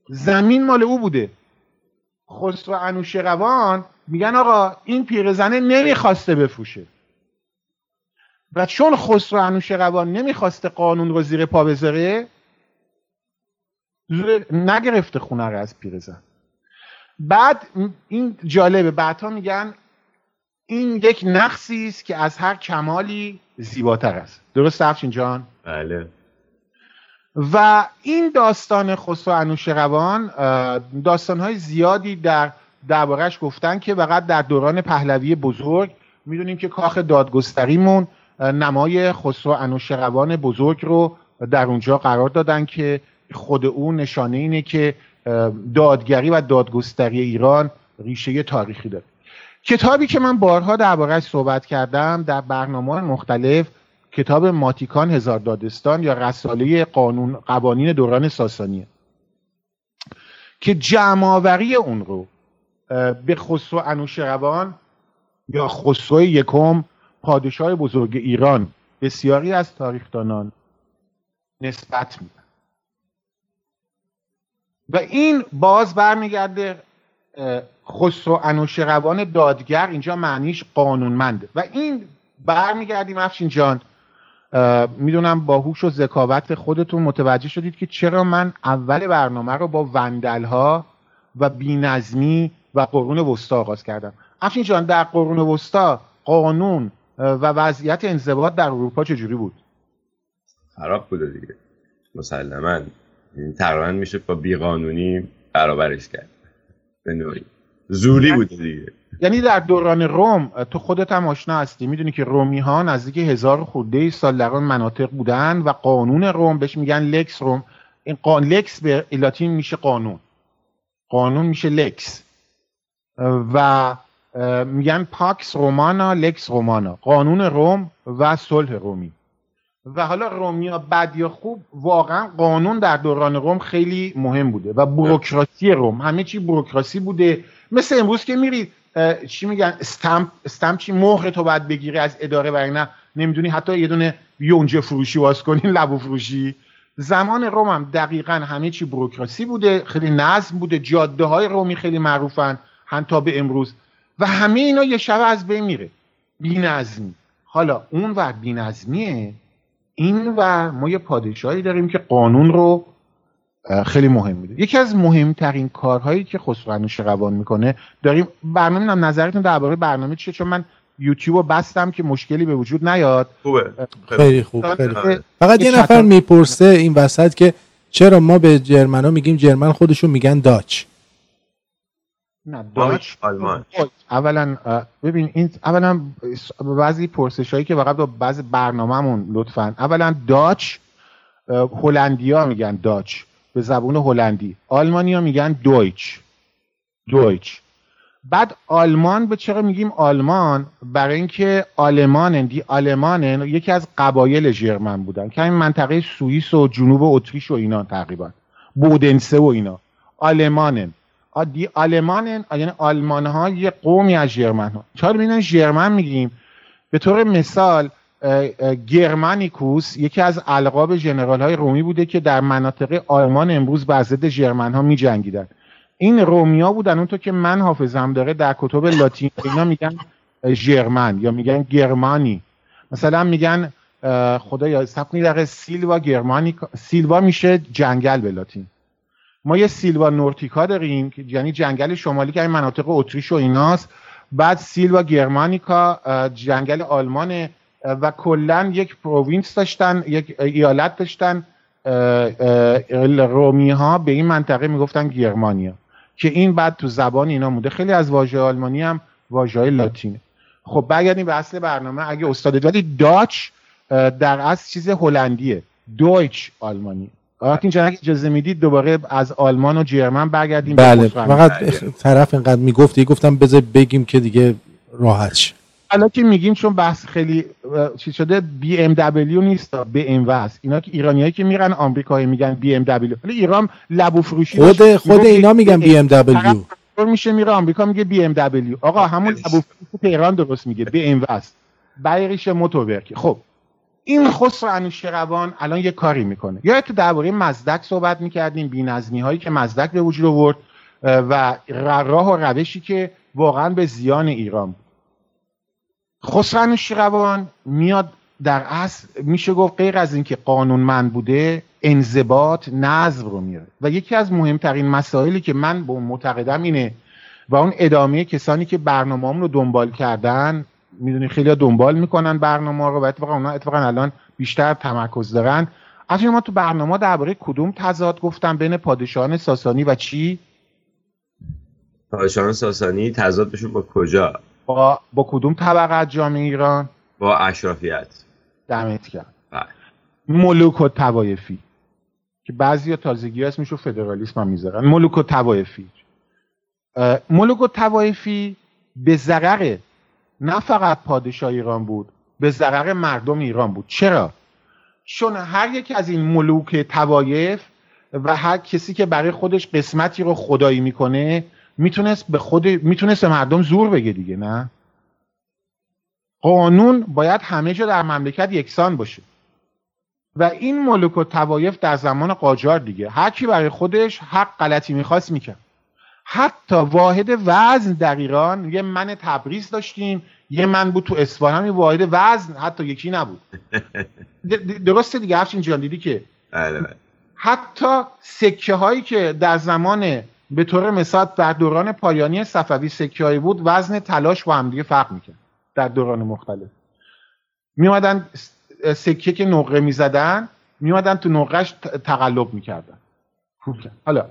C: زمین مال او بوده. خسرو انوشیروان میگن آقا این پیرزنه نمی‌خواسته بفروشه. و چون خسرو انوشیروان نمی‌خواسته قانون رو زیر پا بذاره نگرفته خونه رو از پیرزن. بعد این جالبه بعدها میگن این یک نقصی است که از هر کمالی زیباتر است. درست افشین جان؟
B: بله.
C: و این داستان خسرو انوشیروان داستانهای زیادی در دربارهش گفتن که فقط در دوران پهلوی بزرگ می‌دونیم که کاخ دادگستریمون نمای خسرو انوشیروان بزرگ رو در اونجا قرار دادن که خود او نشانه اینه که دادگری و دادگستری ایران ریشه تاریخی داره. کتابی که من بارها دربارهش صحبت کردم در برنامه مختلف کتاب ماتیکان هزار دادستان یا رساله قانون قوانین دوران ساسانیه که جمعآوری اون رو به خسرو انوشیروان یا خسرو یکم پادشاه بزرگ ایران بسیاری از تاریخدانان نسبت میدن و این باز برمیگرده خسرو انوشیروان دادگر اینجا معنیش قانونمنده. و این برمیگردیم افشین جان می‌دونم با هوش و ذکاوت خودتون متوجه شدید که چرا من اول برنامه رو با وندل ها و بینظمی و قرون وسطا آغاز کردم. افشین جان در قرون وسطا قانون و وضعیت انضباط در اروپا چجوری بود؟
B: خراب بوده دیگه. مسلما. تقریبا میشه با بیقانونی برابرش کرد. به نوعی. زوری یعنی بوده دیگه.
C: یعنی در دوران روم تو خودت هم آشنا هستی. می‌دونی که رومی ها نزدیک هزار خورده سال در آن مناطق بودن و قانون روم بهش میگن لکس روم. این قان لکس به لاتین میشه قانون. قانون میشه لکس. و میگن پاکس رومانا لکس رومانا. قانون روم و صلح رومی. و حالا رومیا بد یا خوب واقعا قانون در دوران روم خیلی مهم بوده و بروکراسی روم. همه چی بروکراسی بوده. مثل امروز که میری چی میگن؟ استمپ استمپ چی؟ مهر تو باید بگیری از اداره برای نه. نمی‌دونی حتی یه دونه یونجه فروشی واس کنی لبو فروشی. زمان روم هم دقیقا همه چی بروکراسی بوده. خیلی نظم بوده. جاده های رومی خیلی معروفن. تا به امروز. و همه اینا یه شب از بین میره. نظمی حالا اون ور نظمیه این و ما یه پادشاهی داریم که قانون رو خیلی مهم میده. یکی از مهمترین کارهایی که خسرو روان می‌کنه داریم برنامه نم نظرتون درباره برنامه چیه؟ چون من یوتیوب رو بستم که مشکلی به وجود نیاد.
B: خوبه.
A: خیلی خوب. خیلی خوب. فقط یه نفر می‌پرسه این وسط که چرا ما به جرمنا میگیم جرمن خودشون میگن داچ.
C: نه آلمان. اولا ببین این اولا بعضی پرسش هایی که فقط با بعضی برنامهمون لطفا اولا داچ هلندیا میگن داچ به زبون هلندی. آلمانیا میگن دویچ. دویچ. بعد آلمان به چرا میگیم آلمان؟ برای اینکه آلمانن دی آلمانن یکی از قبایل ژرمن بودن که این منطقه سوئیس و جنوب اتریش و اینا تقریبا بودنسه و اینا. آلمانن. دی آلمانن یعنی آلمان ها یه قومی از ژرمن ها چرا ببینن ژرمن میگیم. به طور مثال گرمانیکوس یکی از القاب ژنرال های رومی بوده که در مناطق آلمان امروز بر ضد ژرمن ها میجنگیدن. این رومیا بودن اونطور که من حافظم داره در کتب لاتین اینا میگن ژرمن یا میگن گرمانی. مثلا میگن خدا یا Silva Germani Silva میشه جنگل به لاتین. ما یه Silva Nortica داریم یعنی جنگل شمالی که این مناطق اتریش و ایناست. بعد Silva Germanica جنگل آلمان و کلا یک province داشتن یک ایالت داشتن. رومی ها به این منطقه می‌گفتن گرمانیا که این بعد تو زبان اینا مونده خیلی از واژه آلمانی هم واژه لاتینه. خب برگردیم به اصل برنامه. اگه استاد ولی داچ در اصل چیز هلندیه. دویچ آلمانی. وقتی اینجا اجازه می‌دید دوباره از آلمان و جرمن برگردیم
A: بله فقط طرف اینقدر می‌گفت گفتم بذار بگیم که دیگه راحت
C: حالا که میگیم چون بحث خیلی چی شده بی ام دبلیو نیست به ام وست اینا که ایرانیایی که میرن آمریکایی میگن بی ام دبلیو ولی ایران لبو فروشی
A: خود خود اینا میگن بی ام دبلیو
C: میشه میره آمریکا میگه بی ام دبلیو آقا همون لبو فروشی تهران درست میگه. بی ام وست بایریش موتورورک خب. این خسرو انوشیروان الان یه کاری می‌کنه. یا تو درباره مزدک صحبت می‌کردیم بینظمی هایی که مزدک به وجود آورد و راه و روشی که واقعا به زیان ایران بود. خسرو شیروان میاد در اصل میشه گفت غیر از اینکه قانونمند بوده انضباط نظم رو میاره. و یکی از مهمترین مسائلی که من به معتقدم اینه و اون ادامه کسانی که برنامه رو دنبال کردن می‌دونی خیلی دنبال می‌کنن برنامه رو و اتفاقا اونا اتفاقا الان بیشتر تمرکز دارن. از ما تو برنامه درباره کدوم تضاد گفتم؟ بین پادشاهان ساسانی و چی؟
B: پادشاهان ساسانی تضادشون با کجا؟
C: با, با کدوم طبقه جامعه ایران؟
B: با اشرافیت.
C: دمت کرد بله. ملوک و توایفی که بعضی تازگی اسمشو فدرالیسم هم می‌ذارن. ملوک و توایفی ملوک و توایفی به ضرر نه فقط پادشاه ایران بود به ضرر مردم ایران بود. چرا؟ چون هر یک از این ملوک توایف و هر کسی که برای خودش قسمتی رو خدایی می‌کنه می‌تونست به خود می‌تونست مردم زور بگه دیگه نه؟ قانون باید همه جا در مملکت یکسان باشه. و این ملک و توایف در زمان قاجار دیگه. هر کی برای خودش حق غلطی می‌خواست می‌کرد. حتی واحد وزن در ایران یه من تبریز داشتیم یه من بود تو اصفهان هم واحد وزن حتی یکی نبود. درسته دیگه افشین جان دیدی که؟
B: بله، بله.
C: حتی سکه هایی که در زمان به طور مثال در دوران پایانی صفوی سکیایی بود وزن تلاش با همدیگه فرق می‌کرد در دوران مختلف. میومدن سکه که نقره می‌زدن میومدن تو نقرهش تقلب می‌کردن. حالا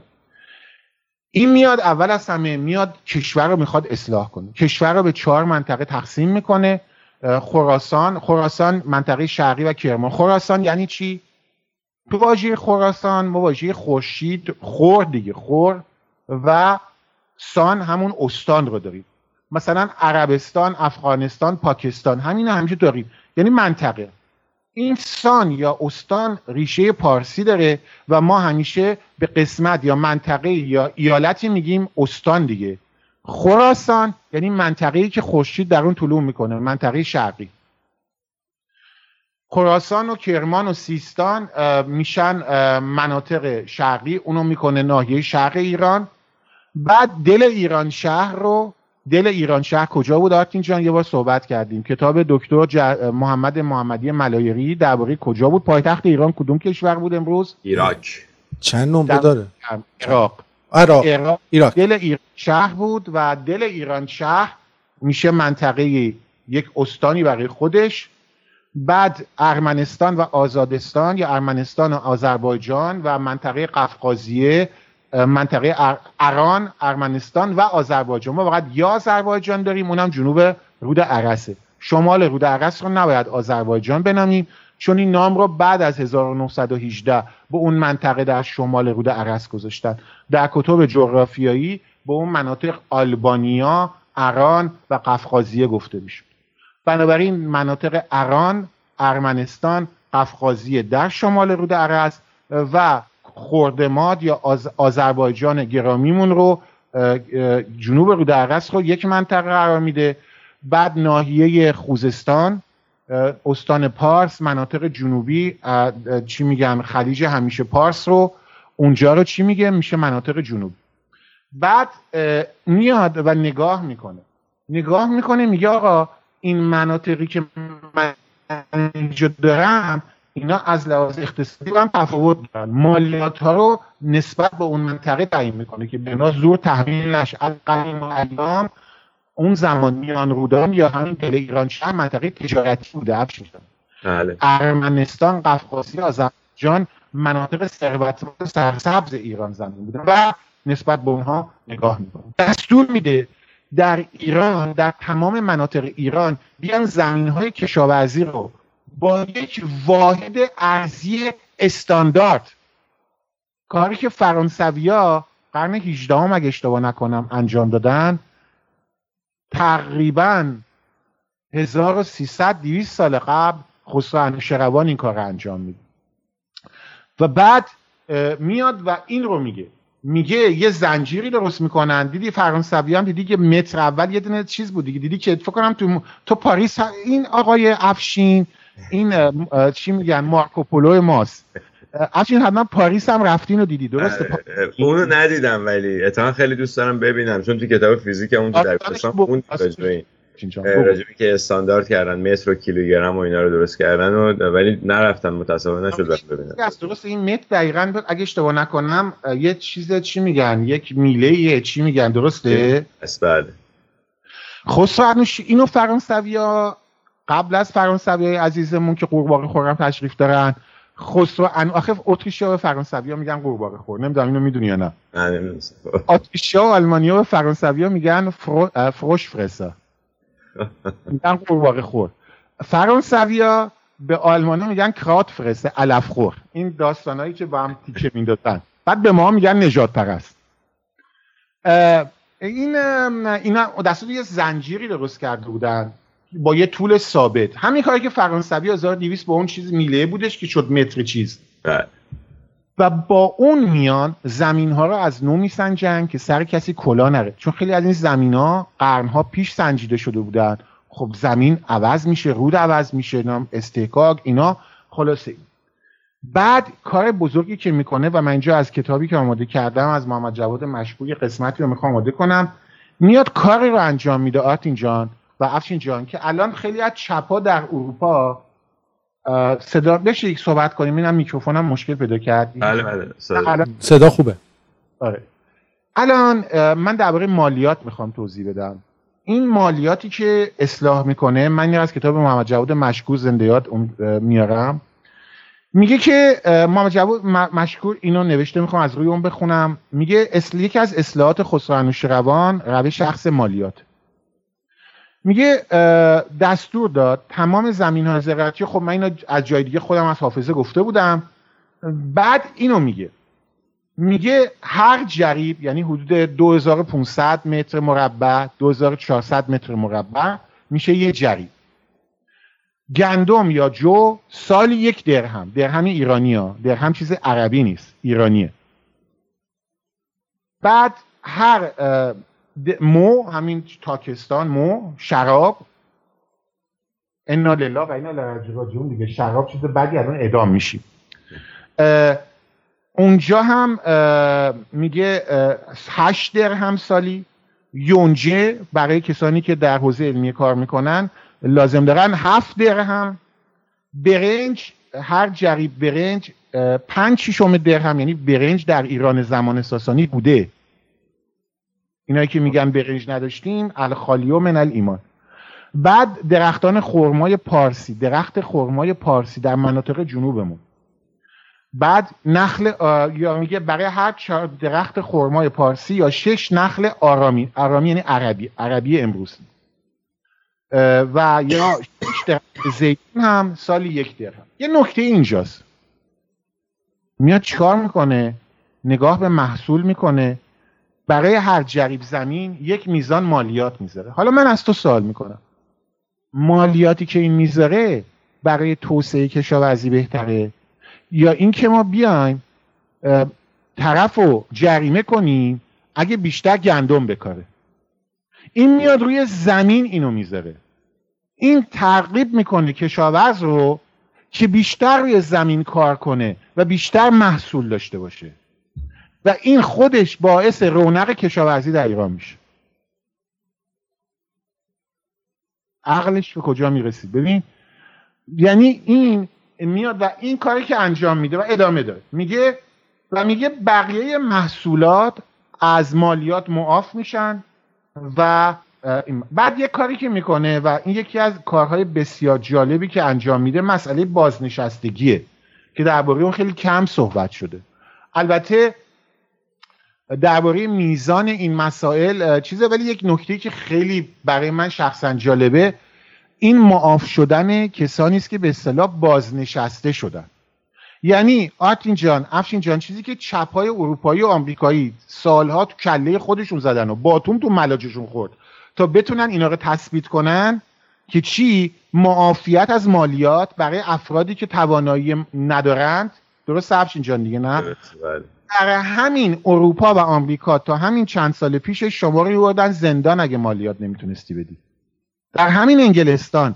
C: این میاد اول از همه میاد کشور رو می‌خواد اصلاح کنه. کشور رو به چهار منطقه تقسیم می‌کنه. خراسان خراسان منطقه شرقی و کرمان. خراسان یعنی چی؟ تو واژه خراسان ما واژه خورشید خور دیگه خور و سان همون استان رو داریم. مثلا عربستان افغانستان پاکستان همین همیشه داریم. یعنی منطقه. این سان یا استان ریشه پارسی داره و ما همیشه به قسمت یا منطقه یا ایالتی میگیم استان دیگه. خراسان یعنی منطقه‌ای که خورشید در اون طلوع می‌کنه منطقه شرقی. خراسان و کرمان و سیستان میشن مناطق شرقی اونو می‌کنه ناحیه شرق ایران. بعد دل ایران شهر رو دل ایران شهر کجا بود آرتین جان؟ یه بار صحبت کردیم. کتاب دکتر محمد محمدی ملایری درباره کجا بود؟ پایتخت ایران کدوم کشور بود امروز؟
B: ایراک.
A: چند نمره داره
C: عراق.
A: عراق.
C: ایراق دل ایران شهر بود و دل ایران شهر میشه منطقه یک استانی برای خودش. بعد ارمنستان و آزادستان یا ارمنستان و آذربایجان و منطقه قفقازیه منطقه اران ارمنستان و آذربایجان. ما فقط یا آذربایجان داریم اونم جنوب رود عرسه. شمال رود عرس رو نباید آذربایجان بنامیم چون این نام رو بعد از 1918 به اون منطقه در شمال رود عرس گذاشتن. در کتب جغرافیایی به اون مناطق آلبانیا اران و قفقازیه گفته میشه بنابراین مناطق اران ارمنستان قفقازیه در شمال رود عرس و خوردماد یا آز... آذربایجان گرامیمون رو جنوب رود عرس رو یک منطقه قرار میده. بعد ناحیه خوزستان استان پارس مناطق جنوبی چی میگن خلیج همیشه پارس رو اونجا رو چی میگه؟ میشه مناطق جنوبی بعد میاد و نگاه می‌کنه. نگاه می‌کنه میگه آقا این مناطقی که من اینجا دارم اینا از لحاظ اقتصادی هم تفاوت دارن. مالیات ها رو نسبت به اون منطقه تعیین می‌کنه که بنا زور تحمیل نشه. از قدیم و ایام اون زمان میان رودان یا همین دل ایران شهر منطقه تجارتی بوده. افش بله. ارمنستان قفقاسی آذربایجان مناطق ثروتمند سرسبز ایران زمین بوده و نسبت به اونها نگاه می‌کنه. دستور میده در ایران در تمام مناطق ایران بیان زمین های کشاورزی رو با یک واحد ارزی استاندارد. کاری که فرانسویا قرن 18 هم اگه اشتباه نکنم انجام دادن تقریبا 1300 200 سال قبل خسرو شروان این کار انجام میده. و بعد میاد و این رو میگه. میگه یه زنجیری درست می‌کنن. دیدی فرانسوی هم دیدی که متر اول یه دونه چیز بود دیدی که فکر کنم تو تو پاریس این آقای افشین این چی میگن مارکوپولو ماست. افشین حتما پاریس هم رفتین و دیدی درسته؟
B: اونو ندیدم ولی اتفاقا خیلی دوست دارم ببینم چون تو کتاب فیزیک اون تو دبیرستان اون راجبی که استاندارد کردن متر و کیلوگرم و اینا رو درست کردن و ولی نرفتن متاسفانه نشد ببینم.
C: درست این متر دقیقا اگه اشتباه نکنم یه چیز چی میگن؟ یک میله چی میگن؟ درسته؟
B: بله.
C: خسرو اینو فرانسویا قبل از فرانسوی عزیزمون که قورباغه خورم تشریف دارن. خسرو ان آخه اتریشیا و فرانسویا میگن قورباغه خور نمی‌دونم اینو می‌دونی یا نه. اتریشیا و آلمانیا و فرانسویا میگن فرو... فروش فرسا. میگن قورباغه خور. فرانسویا به آلمانی میگن کرات فرسه علف خور. این داستانایی که با هم تیکه می‌دادن. بعد به ما میگن نجات پرست. این اینا دستور یه زنجیری درست کرده بودن. با یه طول ثابت. همین کاری که فرانسوی 1200 با اون چیز میله بودش که شد متر چیز.
B: بله.
C: و با اون میان زمین ها رو از نو میسنجن که سر کسی کلا نره. چون خیلی از این زمین ها قرن ها پیش سنجیده شده بودن. خب زمین عوض میشه رود عوض میشه نام استحقاق اینا. خلاصه. بعد کار بزرگی که می‌کنه و من اینجا از کتابی که آماده کردم از محمد جواد مشکوی قسمتی رو می‌خوام آماده کنم. میاد کاری رو انجام میده. آرتین جان و افشین جان که الان خیلی از چپا در اروپا صدا بشه یک صحبت کنیم اینم میکروفونم مشکل پیدا کرد.
B: بله بله
A: صدا, صدا خوبه.
C: آره. الان من درباره مالیات می‌خوام توضیح بدم. این مالیاتی که اصلاح می‌کنه من از کتاب محمد جواد مشکور زنده یاد میارم. میگه که محمد جواد مشکور اینو نوشته می‌خوام از روی اون بخونم. میگه اصل یکی از اصلاحات خسرو روان روش شخص مالیات. میگه دستور داد تمام زمین های زراعتی خب من اینو از جای دیگه خودم از حافظه گفته بودم. بعد اینو میگه. میگه هر جریب یعنی حدود 2500 متر مربع 2400 متر مربع میشه یه جریب. گندم یا جو سالی یک درهم. درهم ایرانی ها. درهم چیز عربی نیست. ایرانیه. بعد هر مو همین تاکستان مو شراب. انا لله و انا راجعون دیگه. شراب چیز بدی الان ادام میشیم اونجا هم میگه هشت درهم سالی یونجه برای کسانی که در حوزه علمی کار می‌کنن لازم دارن. هفت درهم برنج هر جریب برنج پنج ششم درهم یعنی برنج در ایران زمان ساسانی بوده. اینایی که میگن برنج نداشتیم الخالیو من الایمان. بعد درختان خرمای پارسی درخت خرمای پارسی در مناطق جنوبمون. بعد نخل یا میگه برای هر چهار درخت خرمای پارسی یا شش نخل آرامی. آرامی یعنی عربی عربی امروز. و یا شش درخت زیتون هم سالی یک درهم. یه نکته اینجاست. میاد چیکار می‌کنه؟ نگاه به محصول می‌کنه. برای هر جریب زمین یک میزان مالیات می‌ذاره. حالا من از تو سوال می‌کنم. مالیاتی که این می‌ذاره برای توسعه کشاورزی بهتره؟ یا اینکه ما بیایم طرف رو جریمه کنیم اگه بیشتر گندم بکاره. این میاد روی زمین اینو می‌ذاره. این ترغیب می‌کنه کشاورز رو که بیشتر روی زمین کار کنه و بیشتر محصول داشته باشه. و این خودش باعث رونق کشاورزی در ایران میشه. عقلش به کجا می‌رسید؟ ببین یعنی این میاد و این کاری که انجام میده و ادامه داره. میگه و میگه بقیه محصولات از مالیات معاف میشن و بعد یه کاری که می‌کنه و این یکی از کارهای بسیار جالبی که انجام میده مسئله بازنشستگیه که درباره اون خیلی کم صحبت شده. البته درباره میزان این مسائل چیزه ولی یک نکته که خیلی برای من شخصا جالبه این معاف شدن کسانی است که به اصطلاح بازنشسته شدن. یعنی آرتین جان افشین جان چیزی که چپ های اروپایی و آمریکایی سالها تو کله خودشون زدن و باتون تو ملاجشون خورد تا بتونن اینا رو تثبیت کنن که چی؟ معافیت از مالیات برای افرادی که توانایی ندارند. درست افشین جان دیگه نه؟ در همین اروپا و آمریکا تا همین چند سال پیش شما رو زندان اگه مالیات نمی‌تونستی بدی. در همین انگلستان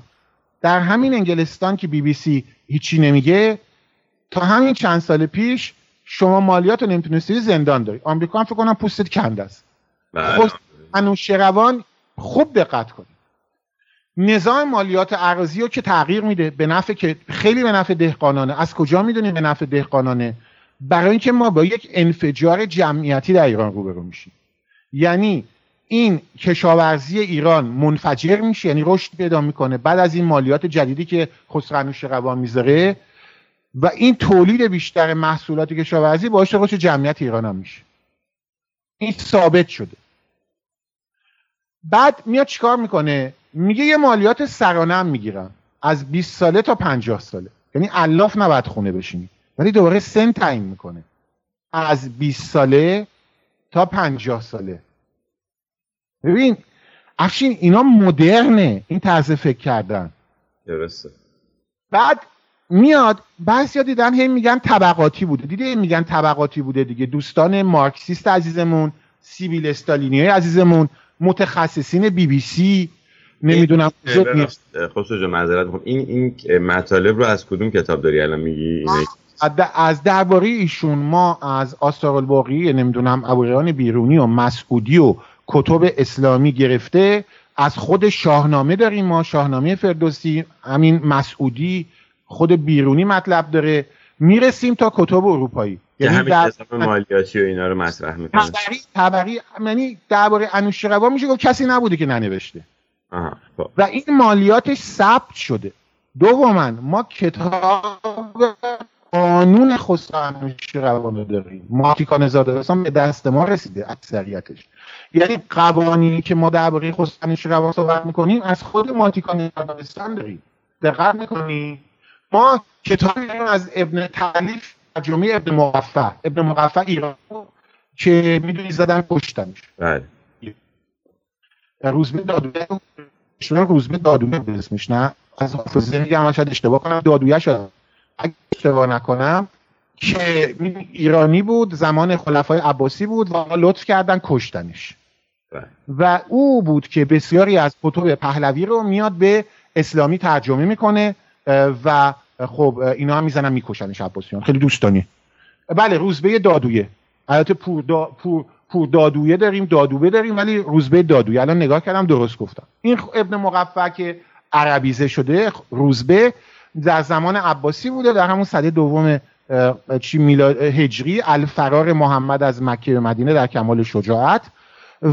C: در همین انگلستان که بی بی سی هیچی نمیگه تا همین چند سال پیش شما مالیات رو نمی‌تونستی زندان داری. آمریکا هم فکر کنم پوستت کند است. بله. انوشیروان خوب دقت کنید. نظام مالیات ارزی رو که تغییر میده به نفع که خیلی به نفع دهقانانه. از کجا می‌دونید به نفع دهقانانه؟ برای اینکه ما با یک انفجار جمعیتی در ایران روبرو میشیم. یعنی این کشاورزی ایران منفجر میشه یعنی رشد پیدا می‌کنه بعد از این مالیات جدیدی که خسرو روان می‌ذاره و این تولید بیشتر محصولات کشاورزی باعث رشد جمعیت ایران هم میشه. این ثابت شده. بعد میاد چیکار می‌کنه؟ میگه یه مالیات سرانه هم می‌گیرم از 20 ساله تا 50 ساله. یعنی الاف نباید خونه بشینی. ولی دوباره سن تعیین می‌کنه. از 20 ساله تا 50 ساله. ببین افشین اینا مدرنه. این طرز فکر کردن.
B: درسته.
C: بعد میاد بحث یا دیدن هی میگن طبقاتی بوده. دیده میگن طبقاتی بوده دیگه. دوستان مارکسیست عزیزمون سیبیل استالینی های عزیزمون متخصصین بی بی سی نمی‌دونم
B: خصوصا معذرت این این مطالب رو از کدوم کتاب داری الان میگی؟
C: از درباره ایشون ما از آستار الباقی نمی‌دونم ابوریان بیرونی و مسعودی و کتب اسلامی گرفته از خود شاهنامه داریم ما شاهنامه فردوسی همین مسعودی خود بیرونی مطلب داره. می‌رسیم تا کتب اروپایی.
B: یعنی همین مالیاتی و اینا رو مطرح می‌کنه.
C: تبری تبری یعنی درباره انوشیروان میشه گفت کسی نبوده که ننوشته. خب. و این مالیاتش ثبت شده. دوما ما کتاب قانون خسرو انوشیروان رو داریم ماتیکان زاده به دست ما رسیده اکثریتش. یعنی قوانینی که ما درباره خسروانی روان صحبت می‌کنیم از خود ماتیکان دانستان داریم. دقت می‌کنی؟ ما کتابی از ابن تعلیف ترجمه ابن مقفع ابن مقفع ایران که می‌دونی زدن کشتنش. بله. روزبه دادونه روزبه دادونه به اسمش نه؟ از حافظه میگم شاید اشتباه کنم دادویه شد اشتباه نکنم که ایرانی بود زمان خلفای عباسی بود و لطف کردن کشتنش. بله. و او بود که بسیاری از کتب پهلوی رو میاد به اسلامی ترجمه می‌کنه و خب اینا هم می‌زنن میکشنش عباسیان. خیلی دوستانی بله روزبه دادویه. البته پور, دا، پور, پور دادویه داریم دادوبه داریم ولی روزبه دادویه. الان نگاه کردم درست گفتم. این ابن مقفع که عربیزه شده روزبه در زمان عباسی بوده در همون صده دوم چی میلاد هجری الفرار محمد از مکه به مدینه در کمال شجاعت.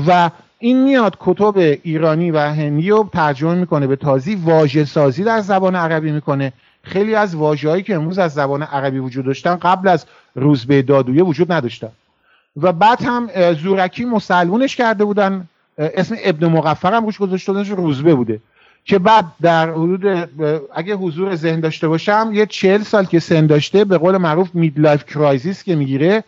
C: و این میاد کتب ایرانی و هندی رو ترجمه می‌کنه به تازی واژه سازی در زبان عربی می‌کنه. خیلی از واژههایی که امروز از زبان عربی وجود داشتن قبل از روزبه دادویه وجود نداشتن. و بعد هم زورکی مسلمونش کرده بودن. اسم ابن مقفع هم روش گذاشته روزبه بوده. که بعد در حدود اگه حضور ذهن داشته باشم یه چهل سال که سن داشته به قول معروف midlife crisis که می‌گیره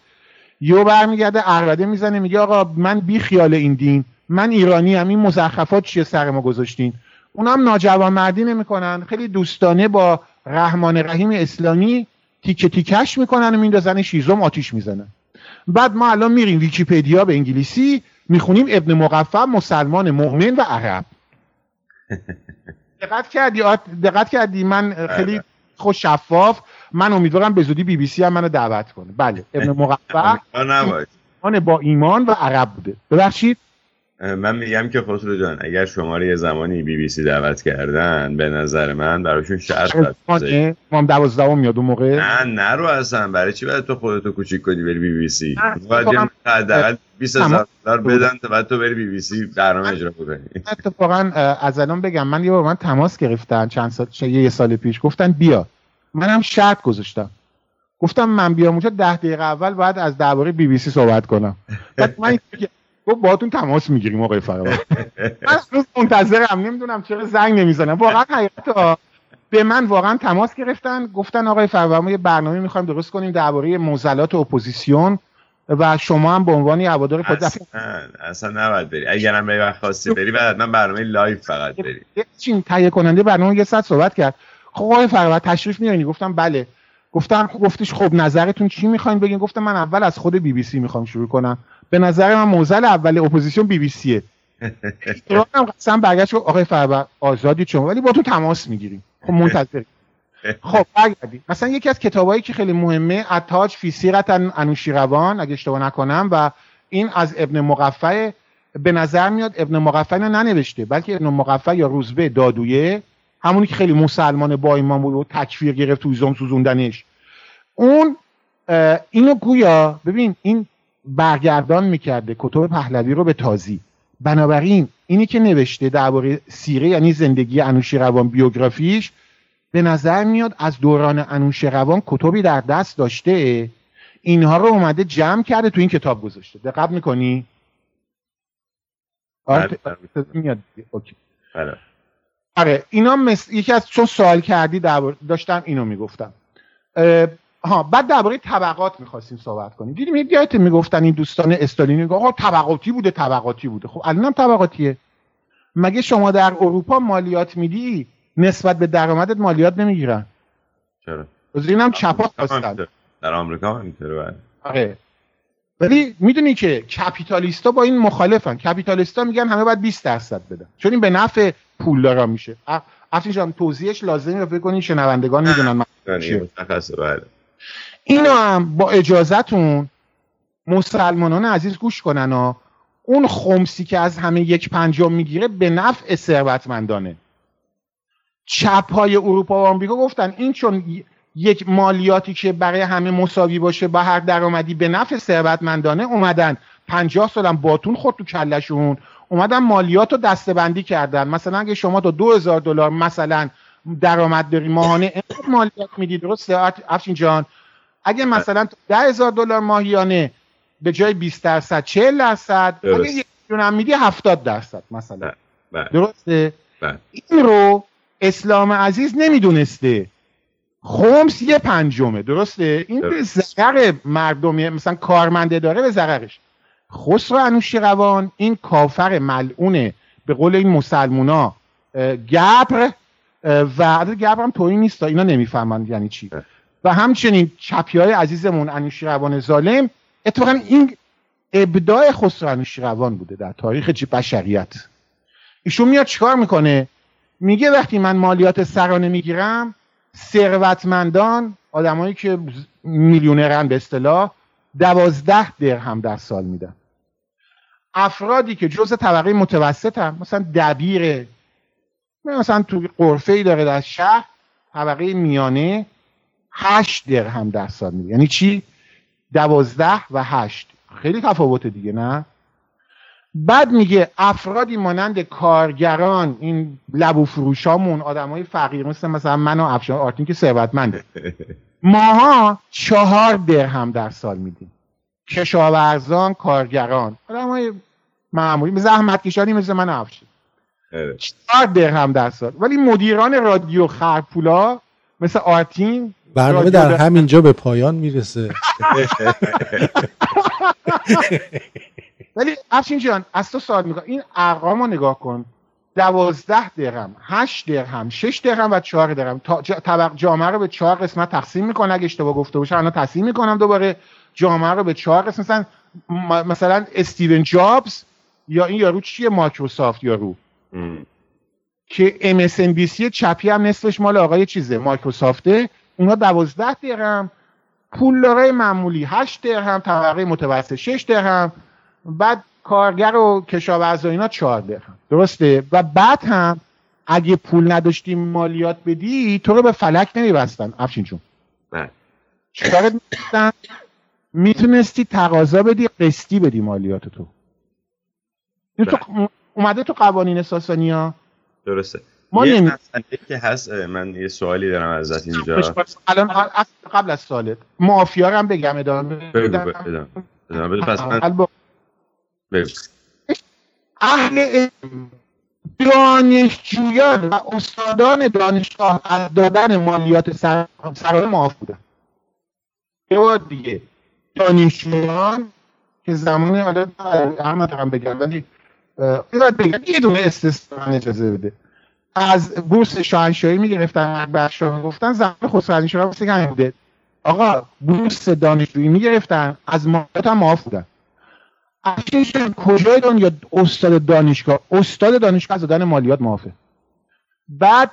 C: یو برمیگرده عربده می‌زنه میگه آقا من بی خیال این دین من ایرانی هم این مزخرفات چیه سر ما گذاشتین؟ اونم ناجوان مردی نمی‌کنن خیلی دوستانه با رحمان رحیم اسلامی تیکه تیکش می‌کنن و میندازن شیزم آتیش می‌زنن. بعد ما الان میریم ویکیپدیا به انگلیسی می‌خونیم ابن مقفع مسلمان مؤمن و عرب. دقت کردی دقت کردی. من خیلی آره. خوش شفاف. من امیدوارم به زودی بی بی سی هم منو دعوت کنه. بله ابن مقفع با ایمان و عرب بوده. ببخشید.
B: من میگم که خسرو جان اگر شما رو یه زمانی بی بی سی دعوت کردن به نظر من براشون شرط
C: ما دوازده میاد اون موقع.
B: نه نرو اصلا. برای چی باید تو خودتو کوچیک کنی بری بی بی سی؟ باید حداقل 20 هزار دلار بدن تا بعد تو بری بی بی سی برنامه اجرا کنی
C: اتفاقا از الان بگم من یه بار من تماس گرفتن چند سال یه سال پیش. گفتن بیا. منم شرط گذاشتم. گفتم من بیام اونجا ده دقیقه اول باید از درباره بی بی سی صحبت کنم. بعد من گفت باهاتون تماس می‌گیریم آقای فرمان من روز منتظرم نمی‌دونم چرا زنگ نمی‌زنم. واقعا حقیقت به من واقعا تماس گرفتن. گفتن آقای فرما یه برنامه می‌خوایم درست کنیم درباره معضلات اپوزیسیون و شما هم به عنوان هوادار
B: خود اصلا, اصلا نباید بری. اگر هم وقت خواستی بری بعد من برنامه live فقط بری.
C: چین تهیه کننده برنامه یه ساعت صحبت کرد. خب آقای فرما تشریف میارین گفتم بله. گفتم گفتیش خب نظرتون چی می‌خواین بگین؟ گفتم من اول از خود بی بی سی می‌خوام شروع کنم. به نظر من معضل اول اپوزیسیون بی بی سیه هم قسم برگشت آقای فربر آزادی شما. ولی با تو تماس می‌گیریم. خب منتظر خب برگردیم. مثلا یکی از کتابایی که خیلی مهمه التاج فی سیرت انوشیروان اگه اشتباه نکنم و این از ابن مقفع به نظر میاد ابن مقفع اینو ننوشته بلکه ابن مقفع یا روزبه دادویه همونی که خیلی مسلمان با ایمان بود و تکفیر گرفت توی زوم سوزوندنش. اون اینو گویا ببین این برگردان می‌کرده کتب پهلوی رو به تازی. بنابراین اینی که نوشته درباره سیره یعنی زندگی انوشیروان بیوگرافیش به نظر میاد از دوران انوشیروان کتبی در دست داشته. اینها رو اومده جمع کرده تو این کتاب گذاشته. دقت می‌کنی؟ آره بله، بله. میاد اوکی. بله. آره اینا مثل یکی از چون سوال کردی داشتم اینو می‌گفتم. ها بعد درباره طبقات می‌خواستیم صحبت کنیم. دیدیم یادت می‌گفتن این دوستان استالینی آقا طبقاتی بوده طبقاتی بوده. خب الانم طبقاتیه. مگه شما در اروپا مالیات میدی؟ نسبت به درآمدت مالیات نمی‌گیرن.
B: چرا؟
C: از اینم چپا هستن.
B: در آمریکا اینطوره بله.
C: آره. ولی می‌دونی که کپیتالیستا با این مخالفن. کپیتالیستا میگن همه باید 20 درصد بدن. چون این به نفع پولدارا میشه. افشین جان توضیحش لازمه فکر کنین شنوندگان می‌دونن
B: بله.
C: اینو هم با اجازتون مسلمانان عزیز گوش کنن اون خمسی که از همه یک پنجم می‌گیره به نفع ثروتمندانه. چپ های اروپا و آمریکا گفتن این چون یک مالیاتی که برای همه مساوی باشه با هر درآمدی به نفع ثروتمندانه اومدن. پنجاه سالم باتون خود تو کلشون اومدن مالیات رو دستبندی کردن. مثلا اگه شما تا دو هزار دلار مثلا درآمد داری ماهانه مالیات میدی درسته افشین جان. اگه مثلا ده هزار دلار ماهیانه به جای 20 درصد 40 درصد اگه یک میلیون میدی 70 درصد مثلا. بله، بله. درسته؟ بله. این رو اسلام عزیز نمی‌دونسته. خمس یه پنجمه درسته؟ این به ضرر مردمی مثلا کارمنده داره به ضررش خسرو انوشی روان این کافر ملعونه. به قول این مسلمونا گبر و عدد گبر هم توی نیست اینا نمی‌فهمن یعنی چی. و همچنین چپی های عزیزمون انوشیروان ظالم اتفاقا این ابداع خسرو انوشیروان بوده در تاریخ بشریت. ایشون میاد چیکار می‌کنه؟ میگه وقتی من مالیات سرانه می‌گیرم ثروتمندان آدمایی که میلیونرن به اصطلاح دوازده درهم در سال میدن. افرادی که جز طبقه متوسط هم مثلا دبیر مثلا تو قرفه ای داره در شهر طبقه میانه هشت درهم در سال میده یعنی چی؟ دوازده و هشت. خیلی تفاوته دیگه نه؟ بعد میگه افرادی مانند کارگران این لبو فروشامون های فقیر مثل مثلا من و افشان آرتین که ثروتمنده. ماها چهار درهم در سال میدیم. کشاورزان کارگران. های معمولی زحمت کشانی مثل من افشین آره. چهار درهم در سال. ولی مدیران رادیو خرپولا مثل آرتین
A: برنامه در همینجا به پایان می‌رسه.
C: ولی افشین جان از تو سوال می‌کنم این ارقام رو نگاه کن. دوازده درهم هشت درهم شش درهم و چهار درهم. طبق جامعه رو به چهار قسمت تقسیم می‌کنه اگه اشتباه گفته باشه. الان تقسیم می‌کنم دوباره. جامعه رو به چهار قسمت. مثلا مثلا استیون جابز یا این یارو چیه؟ مایکروسافت یارو. که MSNBC چپی هم نصفش مال آقای چیزه؟ مایکروسافته. اونا دوازده درهم پولدارای معمولی هشت درهم طبقه متوسط شش درهم بعد کارگر و کشاورز و اینا چهار درهم. درسته؟ و بعد هم اگه پول نداشتی مالیات بدی تو رو به فلک نمیبستن. افشین چون
B: بله.
C: می‌تونستی تقاضا بدی قسطی بدی مالیات تو. تو بله. اومده تو قوانین ساسانی ها
B: درسته. ما یه نمی... که هست من یه سوالی دارم ازت اینجا.
C: الان قبل از سالت مافیا هم بگم ادامه
B: بگو ادامه. پس من
C: اهل دانشجویان و استادان دانشگاه از دادن مالیات سرانه معاف بودن. یه بار دیگه. دانشجویان که زمانی حالا احمد هم بگم ولی بگم یه دونه استثنا اجازه بده. از بورس شاهنشاهی می‌گرفتن بخشا گفتن زمان خسرو شاه واسه همین بوده. آقا بورس دانشجویی می‌گرفتن از مالیات هم معاف بودن. کجای دنیا استاد دانشگاه استاد دانشگاه از دادن مالیات معافه. بعد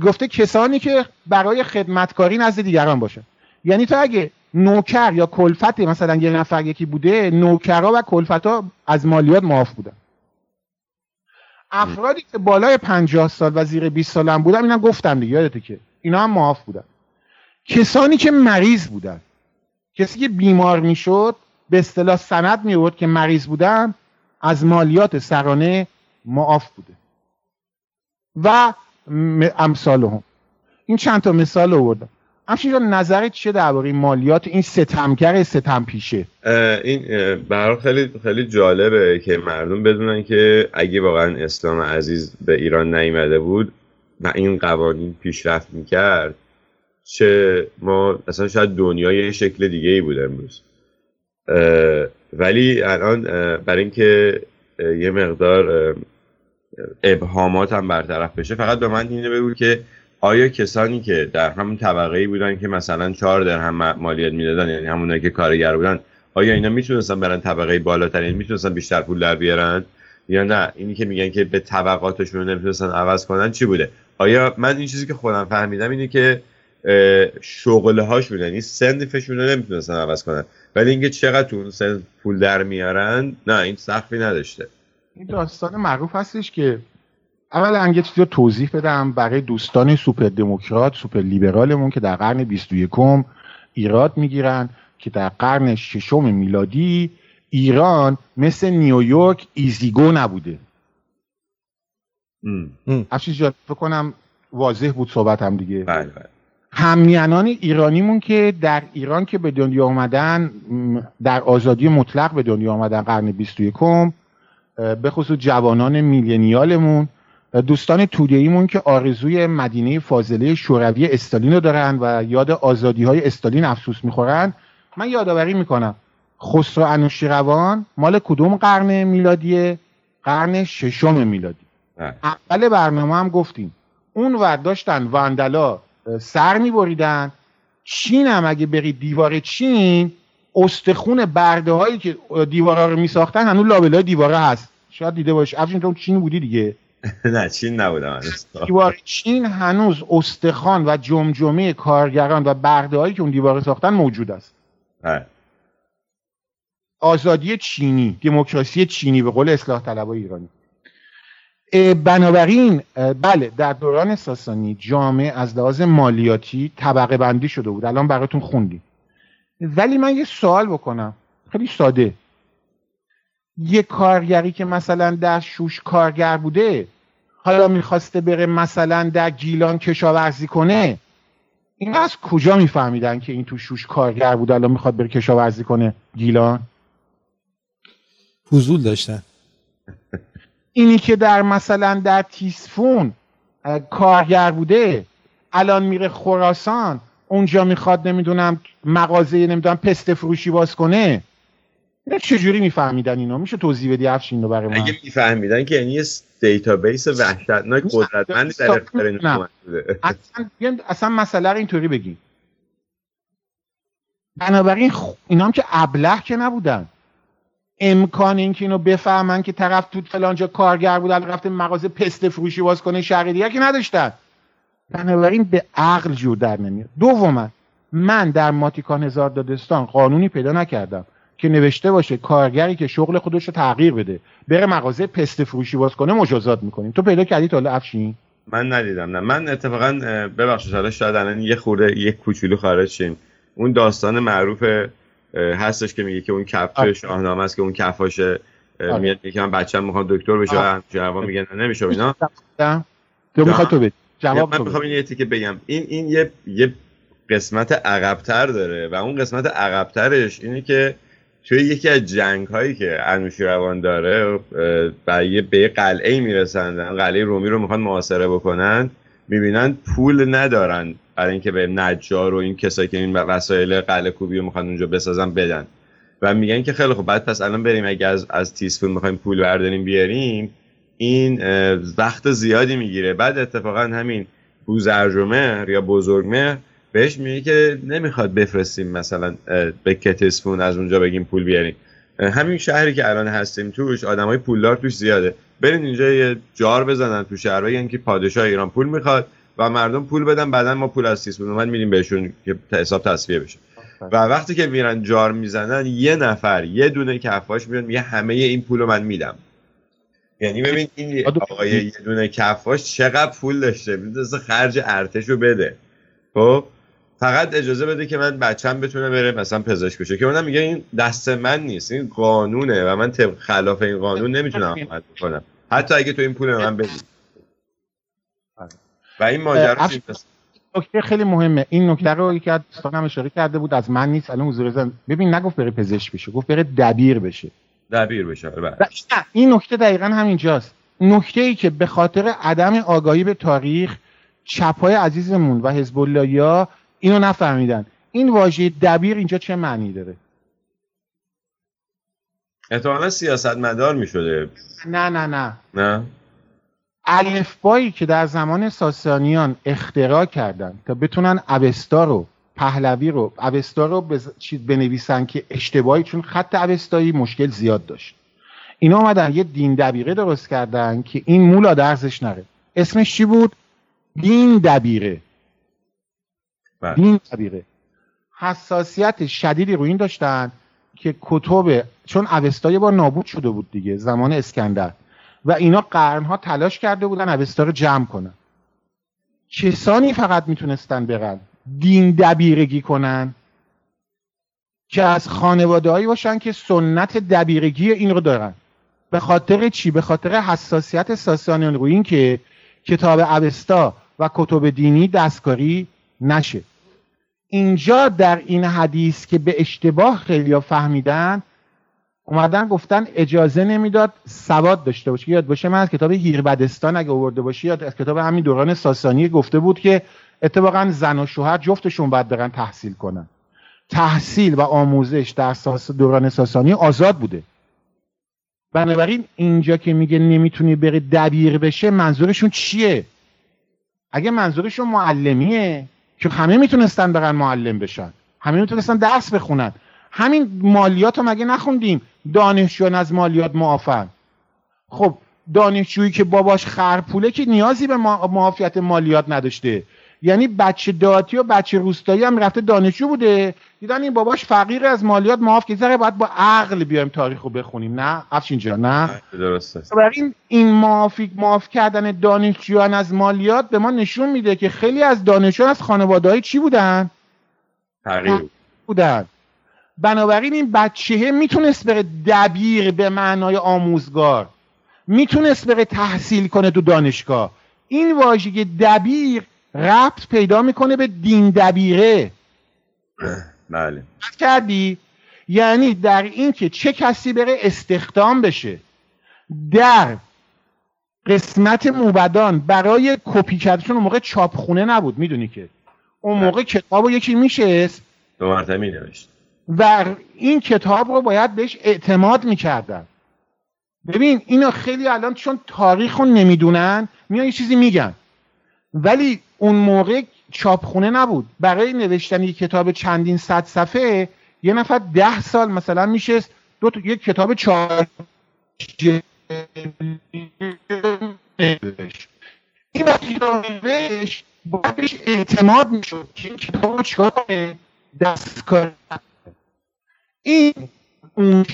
C: گفته کسانی که برای خدمتکاری نزد دیگران باشه یعنی تو اگه نوکر یا کلفت مثلا یه نفر یکی بوده نوکرها و کلفت از مالیات معاف بودن. افرادی که بالای 50 سال و زیر 20 سال هم بودن اینا گفتم دیگه یادته که اینا هم معاف بودن. کسانی که مریض بودن کسی که بیمار می‌شد به اصطلاح سند می که مریض بودن از مالیات سرانه معاف بوده. و امثال هم. این چند تا مثال آوردم. همچنین نظرت چه درباره مالیات این ستمگر ستم پیشه
B: این برای خیلی خیلی جالبه که مردم بدونن که اگه واقعا اسلام عزیز به ایران نیامده بود و این قوانین پیشرفت می‌کرد چه ما اصلا شاید دنیای شکل دیگه ای بود امروز. ولی الان برای اینکه یه مقدار ابهامات هم برطرف بشه فقط به من اینه بگو که آیا کسانی که در همون طبقه ای بودن که مثلا چهار درهم مالیات می‌دادن یعنی همونایی که کارگر بودن آیا اینا می‌تونستن برن طبقه بالاتر یعنی می‌تونستن بیشتر پول در بیارن؟ یا نه؟ اینی که میگن که به طبقاتشون نمی‌تونستن عوض کنن چی بوده؟ آیا من این چیزی که خودم فهمیدم اینه که شغله هاش بودن این سندفشون رو نمی‌تونستن عوض کنن. ولی اینکه چقدر تو پول در میارن نه این سقفی نداشته.
C: این داستان معروف هستش که اول اینکه چیزی رو توضیح بدم. برای دوستان سوپر دموکرات سوپر لیبرالمون که در قرن 21 ایراد می‌گیرن که در قرن ششم میلادی ایران مثل نیویورک ایزیگو نبوده. افشین جان فکر کنم واضح بود صحبت هم دیگه.
B: بله بله.
C: همیانان ایرانیمون که در ایران که به دنیا آمدن در آزادی مطلق به دنیا آمدن قرن 21 به خصوص جوانان میلینیالمون دوستان تودهیمون که آرزوی مدینه فاضله شوروی استالین رو دارن و یاد آزادی های استالین افسوس می‌خورن من یادآوری می‌کنم. خسرو انوشیروان مال کدوم قرن میلادیه؟ قرن ششم میلادی. اول برنامه هم گفتیم. اون ور داشتن واندلا سر میبریدن. چین هم اگه بری دیوار چین استخون برده هایی که دیوارا رو میساختن هنوز لابلای دیواره هست. شاید دیده باش افشین تو چین بودی دیگه؟
B: نه چین نبودم
C: دیوار چین هنوز استخوان و جمجمه کارگران و برده هایی که اون دیوار ساختن موجود است.
B: اه.
C: آزادی چینی دموکراسی چینی به قول اصلاح طلبای ایرانی. بنابراین بله در دوران ساسانی جامعه از لحاظ مالیاتی طبقه بندی شده بود. الان براتون خوندیم. ولی من یه سوال بکنم. خیلی ساده. یه کارگری که مثلا در شوش کارگر بوده حالا می‌خواسته بره مثلا در گیلان کشاورزی کنه این از کجا میفهمیدن که این تو شوش کارگر بوده الان می‌خواد بره کشاورزی کنه گیلان؟
A: حضول داشتن.
C: اینی که در مثلا در تیسفون کارگر بوده الان میره خراسان اونجا می‌خواد نمی‌دونم مغازه نمی‌دونم پست فروشی باز کنه. چجوری میفهمیدن اینو؟ میشه توضیح بدی افشین رو برای من؟
B: اگه میفهمیدن که یعنی یه database وحشتناک قدرتمندی در اختیار این
C: اصلا, اصلا مسئله رو اینطوری بگی. بنابراین اینا هم که ابله که نبودن. امکان اینکه اینو بفهمن که طرف تو فلانجا کارگر بود رفته مغازه پست فروشی باز کنه شهر دیگه که نداشتن. بنابراین به عقل جور در نمیاد. دوما من در ماتیکان هزار دادستان قانونی پیدا نکردم. که نوشته باشه کارگری که شغل خودش رو تغییر بده بره مغازه پست فروشی باز کنه مجازات می‌کنیم. تو پیدا کردی تا افشین؟
B: من ندیدم نه. من اتفاقا ببخشید حالا شاید الان یه خورده یه کوچولو خارج شیم. اون داستان معروف هستش که میگه که اون کف شاهنامه است که اون کفاشه میاد میگه من بچه‌م می‌خوام دکتر بشه جواب میگن نمیشه اینا.
C: تو می‌خواد تو بده
B: جواب من می‌خوام این که بگم. این این یه یه قسمت عقبتر داره و اون قسمت عقبترش اینه که توی یکی از جنگ هایی که انوشیروان داره یه به قلعه می‌رسن قلعه رومی رو می‌خوان محاصره بکنن. می‌بینن پول ندارن برای اینکه به نجار و این کسایی که این وسایل قلعه کوبی رو می‌خوان اونجا بسازن بدن. و میگن که خیلی خب بعد پس الان بریم اگه از از تیسفون می‌خوایم پول برداریم بیاریم. این وقت زیادی می‌گیره. بعد اتفاقا همین بوزرجمه یا بزرگمه بهش میگه که نمی‌خواد بفرستیم مثلا به کتسفون از اونجا بگیم پول بیاریم. همین شهری که الان هستیم توش آدمای پولدار توش زیاده. برین اینجا یه جار بزنن تو شهر بگن که پادشاه ایران پول می‌خواد و مردم پول بدن بعدا ما پول از تیسفون اومد میدیم بهشون که حساب تصفیه بشه. و وقتی که میرن جار می‌زنن یه نفر یه دونه کفاش میاد میگه همه این پول رو من میدم. یعنی ببین این آقای یه دونه کفاش چقدر پول داشته. می‌دونسته خرج ارتش رو بده. خب؟ فقط اجازه بده که من بچم بتونه بره مثلا پزشک بشه. که اونم میگه این دست من نیست این قانونه و من طبق خلاف این قانون نمی‌تونم عمل کنم حتی اگه تو این پول من بدی. و این ماجرا
C: نکته خیلی مهمه. این نکته رو یکی از دوستانم اشاره کرده بود از من نیست الان حضور زن ببین نگفت بره پزشک بشه گفت بره دبیر بشه.
B: دبیر بشه بله.
C: این نکته دقیقا همینجاست. نکته ای که به خاطر عدم آگاهی به تاریخ چپای عزیزمون و حزب ها اینو نفهمیدن. این واژه دبیر اینجا چه معنی داره؟
B: احتمالا سیاست مدار می شده
C: نه نه. نه؟
B: نه
C: الفبایی که در زمان ساسانیان اختراع کردن تا بتونن اوستا رو پهلوی رو اوستا رو بز... چیز بنویسن که اشتباهی چون خط اوستایی مشکل زیاد داشت. اینا آمدن یه دین دبیره درست کردن که این مولا درزش نره. اسمش چی بود؟ دین دبیره.
B: بله.
C: دین دبیره حساسیت شدیدی رو این داشتن که کتب چون اوستا یه بار نابود شده بود دیگه زمان اسکندر. و اینا قرنها تلاش کرده بودن اوستا رو جمع کنن. کسانی فقط می‌تونستن برن. دین دبیرگی کنن. که از خانواده هایی باشن که سنت دبیرگی این رو دارن. به خاطر چی؟ به خاطر حساسیت ساسانیان رو این که کتاب اوستا و کتب دینی دستکاری نشه. اینجا در این حدیث که به اشتباه خیلی فهمیدن اومدن گفتن اجازه نمی‌داد سواد داشته باشه. یاد باشه من از کتاب هیربدستان اگه آورده باشی یاد از کتاب همین دوران ساسانی گفته بود که اتفاقا زن و شوهر جفتشون باید برن تحصیل کنن. تحصیل و آموزش در دوران ساسانی آزاد بوده. بنابراین اینجا که میگه نمی‌تونی بری دبیر بشه منظورشون چیه؟ اگه منظورشون معلمیه که همه می‌تونستن برن معلم بشن. همه می‌تونستن درس بخونن. همین مالیات رو مگه نخوندیم؟ دانشجویان از مالیات معافن. خب دانشجویی که باباش خرپوله که نیازی به معافیت مالیات نداشته. یعنی بچه داتی و بچه روستایی هم رفته دانشجو بوده. دیدن این باباش فقیر از مالیات معاف که ذره باید با عقل بیایم تاریخ رو بخونیم. نه افشین جان نه.
B: درسته
C: این این معافی معاف کردن دانشجویان از مالیات به ما نشون میده که خیلی از دانشجویان از خانواده چی بودن؟
B: فقیر.
C: بودن. بنابراین این بچه می‌تونست بره دبیر به معنای آموزگار. می‌تونست بره تحصیل کنه تو دانشگاه. این واژه دبیر ربط پیدا می‌کنه به دین دبیره.
B: بله.
C: کردی؟ یعنی در این که چه کسی بره استخدام بشه. در قسمت موبدان برای کپی کردن اون موقع چاپخونه نبود می‌دونی که. اون بله. موقع کتاب رو یکی میشست.
B: دو مرتبه نوشت
C: و این کتاب رو باید بهش اعتماد می‌کردن. ببین اینا خیلی الان چون تاریخ رو نمی‌دونن میان یه چیزی میگن. ولی اون موقع چاپخونه نبود. برای نوشتن یک کتاب چندین صد صفحه یه نفر ده سال مثلا میشه دو تا یک کتاب چهار این وقتی نوشت باید بهش اعتماد می‌شد که این کتاب رو کنه دستکار این اون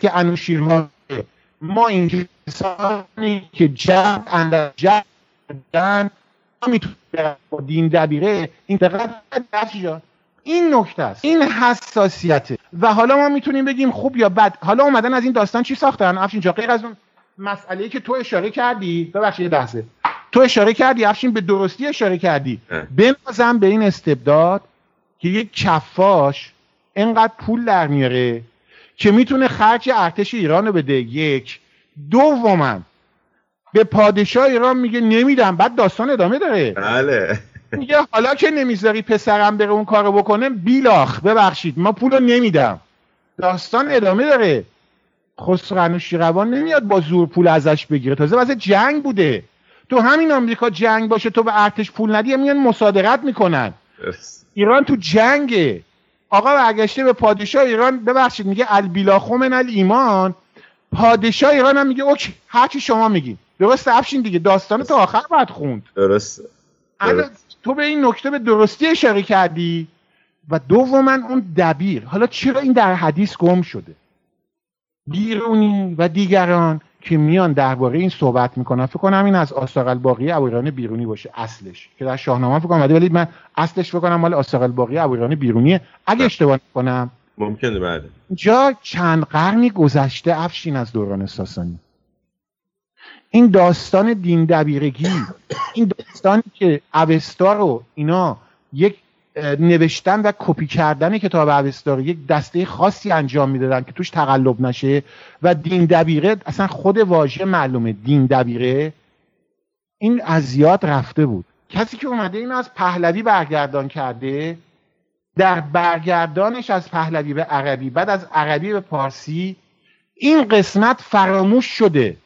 C: که انوشیرها ما این کسانی که جمع اندر جمع می‌تونه با دین دبیره؟ این دقیقا این نکته است. این حساسیته. و حالا ما می‌تونیم بگیم خوب یا بد. حالا اومدن از این داستان چی ساختن؟ افشین جا غیر از اون مسئله که تو اشاره کردی ببخشید بحثه تو اشاره کردی افشین به درستی اشاره کردی. بنازم به این استبداد که یک کفاش انقدر پول در میاره که می‌تونه خرج ارتش ایران رو بده. یک. دوما به پادشاه ایران میگه نمیدم بعد داستان ادامه داره.
B: بله.
C: میگه حالا که نمی‌ذاری پسرم بره اون کارو بکنه بیلاخ ببخشید ما پول رو نمیدم. داستان ادامه داره. خسرو شیروان نمیاد با زور پول ازش بگیره. تازه واسه جنگ بوده. تو همین آمریکا جنگ باشه تو به ارتش پول ندی میان مصادرت می‌کنن. ایران تو جنگه. آقا برگشته به پادشاه ایران ببخشید میگه البیلاخو من ایمان پادشاه ایران هم میگه اوکی هرچی شما میگی درست افشین دیگه. داستان تا آخر باید خوند.
B: درست
C: تو به این نکته به درستی اشاره کردی و دوما اون دبیر. حالا چرا این در حدیث گم شده؟ بیرونی و دیگران که میان درباره این صحبت می‌کنن فکر کنم این از آساق الباقی ابویران بیرونی باشه اصلش. که در شاهنامه فکر کنم ولی من اصلش فکر کنم مال آساق الباقی ابویران بیرونیه اگه اشتباه کنم
B: ممکنه بله.
C: جا چند قرنی گذشته افشین از دوران ساسانی. این داستان دین دبیرگی این داستانی که اوستا رو اینا یک نوشتن و کپی کردن کتاب اوستا رو یک دسته خاصی انجام می‌دادن که توش تقلب نشه و دین دبیره اصلا خود واژه معلومه دین دبیره. این از یاد رفته بود. کسی که اومده این از پهلوی برگردان کرده در برگردانش از پهلوی به عربی بعد از عربی به پارسی این قسمت فراموش شده.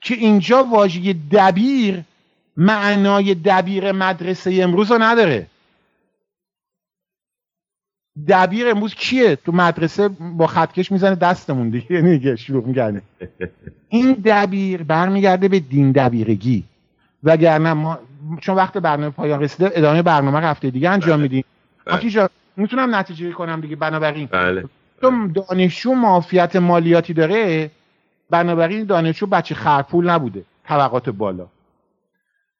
C: که اینجا واژه دبیر معنای دبیر مدرسه امروز رو نداره. دبیر امروز کیه؟ تو مدرسه با خطکش می‌زنه دستمون دیگه یعنی شروع می‌کنه. این دبیر برمیگرده به دین دبیرگی. وگرنه ما چون وقت برنامه پایان رسیده ادامه برنامه هفته دیگه انجام بله. میدیم. بله. می‌تونم نتیجه کنم دیگه؟ بنابراین.
B: بله.
C: چون دانشجو معافیت مالیاتی داره؟ بنابراین دانشجو بچه خرپول نبوده طبقات بالا.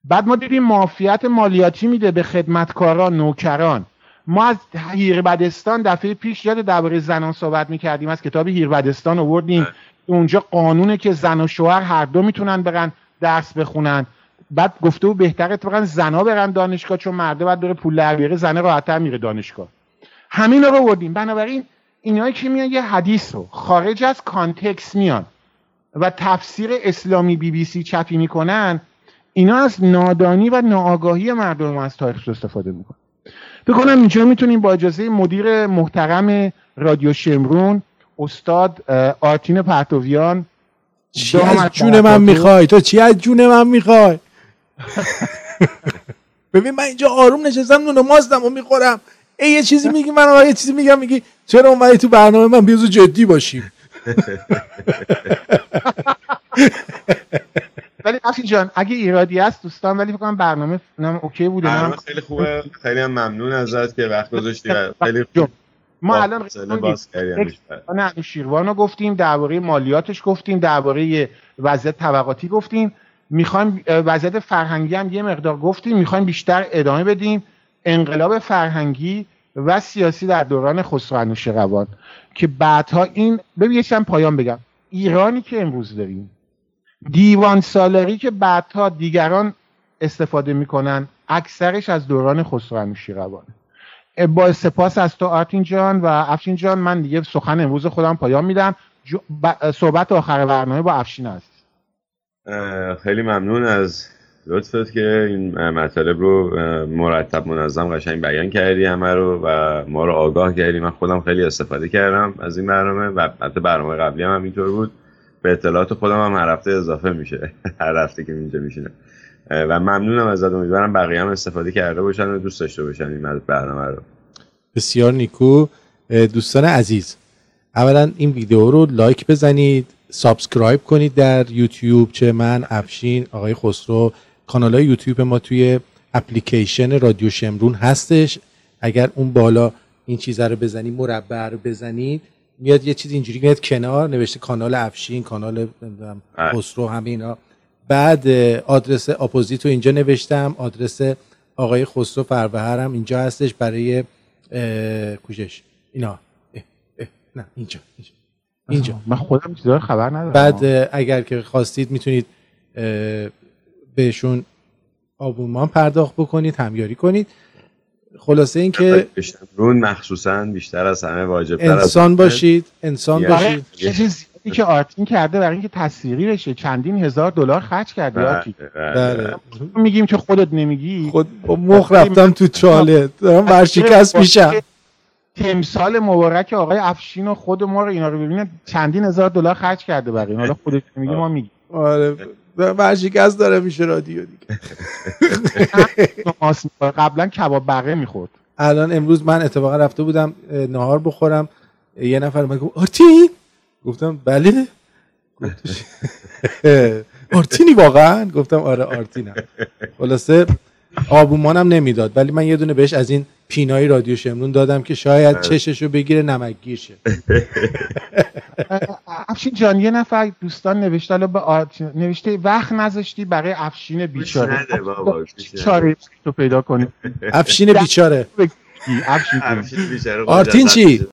C: بعد ما دیدیم معافیت مالیاتی میده به خدمتکاران نوکران. ما از هیربدستان دفعه پیش یاد درباره زنان صحبت می‌کردیم از کتاب هیربدستان آوردیم. اونجا قانونه که زن و شوهر هر دو می‌تونن برن درس بخونن. بعد گفته و بهتره اتفاقا زنا برن دانشگاه چون مرده بعد داره پول در بیاره زنه راحتتر میره دانشگاه. همین رو آوردیم. بنابراین اینایی که میان یه حدیث رو خارج از context میان. و تفسیر اسلامی بی بی سی چپی می‌کنن اینا از نادانی و ناآگاهی مردم از تاریخ استفاده می‌کنن. بکنم اینجا می‌تونیم با اجازه مدیر محترم رادیو شمرون استاد آرتین پرتویان
A: چی از جون من می‌خوای؟ تو چی از جون من می‌خوای؟ ببین من اینجا آروم نشستم نون ماستم و می‌خورم. ای یه چیزی میگی من یه چیزی میگم میگی چرا اومدی تو برنامه من بیازو جدی باشیم؟
C: ولی افشین جان اگه ایرادی هست دوستان ولی فکر کنم برنامه نم اوکی بوده.
B: برنامه خیلی خوبه. خیلی هم ممنون ازت که وقت گذاشتی خیلی
C: ما الان نه شیروان رو گفتیم درباره مالیاتش گفتیم درباره وضعیت طبقاتی گفتیم. می‌خوایم وضعیت فرهنگی هم یه مقدار گفتیم. می‌خوایم بیشتر ادامه بدیم. انقلاب فرهنگی و سیاسی در دوران خسرو انوشیروان که بعدها این ببین پایان بگم. ایرانی که امروز داریم دیوان سالاری که بعدها دیگران استفاده می‌کنن اکثرش از دوران خسرو انوشیروانه با سپاس از تو آرتین جان و افشین جان من دیگه سخن امروز خودم پایان میدم. صحبت آخر برنامه با افشین هست
B: خیلی ممنون از لطفت که این مطالب رو مرتب منظم قشنگ بیان کردی همه رو و ما رو آگاه کردی. من خودم خیلی استفاده کردم از این برنامه و حتی برنامه قبلی هم اینطور بود. به اطلاعات خودم هم هر هفته اضافه میشه. هر هفته که اینجا میشینه و ممنونم ازت. امیدوارم بقیه هم استفاده کرده باشن و دوست داشته باشن این برنامه رو.
A: بسیار نیکو. دوستان عزیز اولا این ویدیو رو لایک بزنید subscribe کنید در یوتیوب چه من افشین آقای خسرو. کانال های یوتیوب ما توی اپلیکیشن رادیو شمرون هستش. اگر اون بالا این چیزها رو بزنید مربع رو بزنید میاد یه چیز اینجوری میاد کنار نوشته کانال افشین کانال خسرو همه اینا. بعد آدرس اپوزیت رو اینجا نوشتم. آدرس آقای خسرو فروهر هم اینجا هستش برای کوشش. اینا. نه اینجا اینجا.
C: من خودم چیزا خبر ندارم.
A: بعد اگر که خواستید می‌تونید بهشون آبونمان پرداخت بکنید همیاری کنید. خلاصه این که
B: رون مخصوصا بیشتر از همه واجب
A: انسان باشید انسان باشید.
C: چیزی که آرتین کرده برای اینکه تصویری بشه چندین هزار دلار خرج کرده آرتین
A: بله, بله.
C: میگیم که خودت نمیگی؟
A: خود مخ رفتم تو چاله. دارم ورشکست میشم.
C: تمثال مبارک آقای افشین و خود ما رو اینا رو ببینه چندین هزار دلار خرج کرده برای حالا خودت میگی ما میگیم.
A: آره. ورشکست داره میشه رادیو دیگه.
C: قبلا کباب بقیه می‌خورد.
A: الان امروز من اتفاقا رفته بودم نهار بخورم. یه نفر من گفت آرتین؟ گفتم بله. آرتینی واقعا؟ گفتم آره آرتینم. خلاصه آبومانم نمی‌داد ولی من یه دونه بهش از این پینای رادیو شمرون دادم که شاید چششو بگیره نمکگیر شه
C: افشین جان یه نفر دوستان نوشته به نوشته وقت نذاشتی برای افشین بیچاره. چاره تو پیدا کنی
A: افشین بیچاره.
C: افشین
A: آرتین چی؟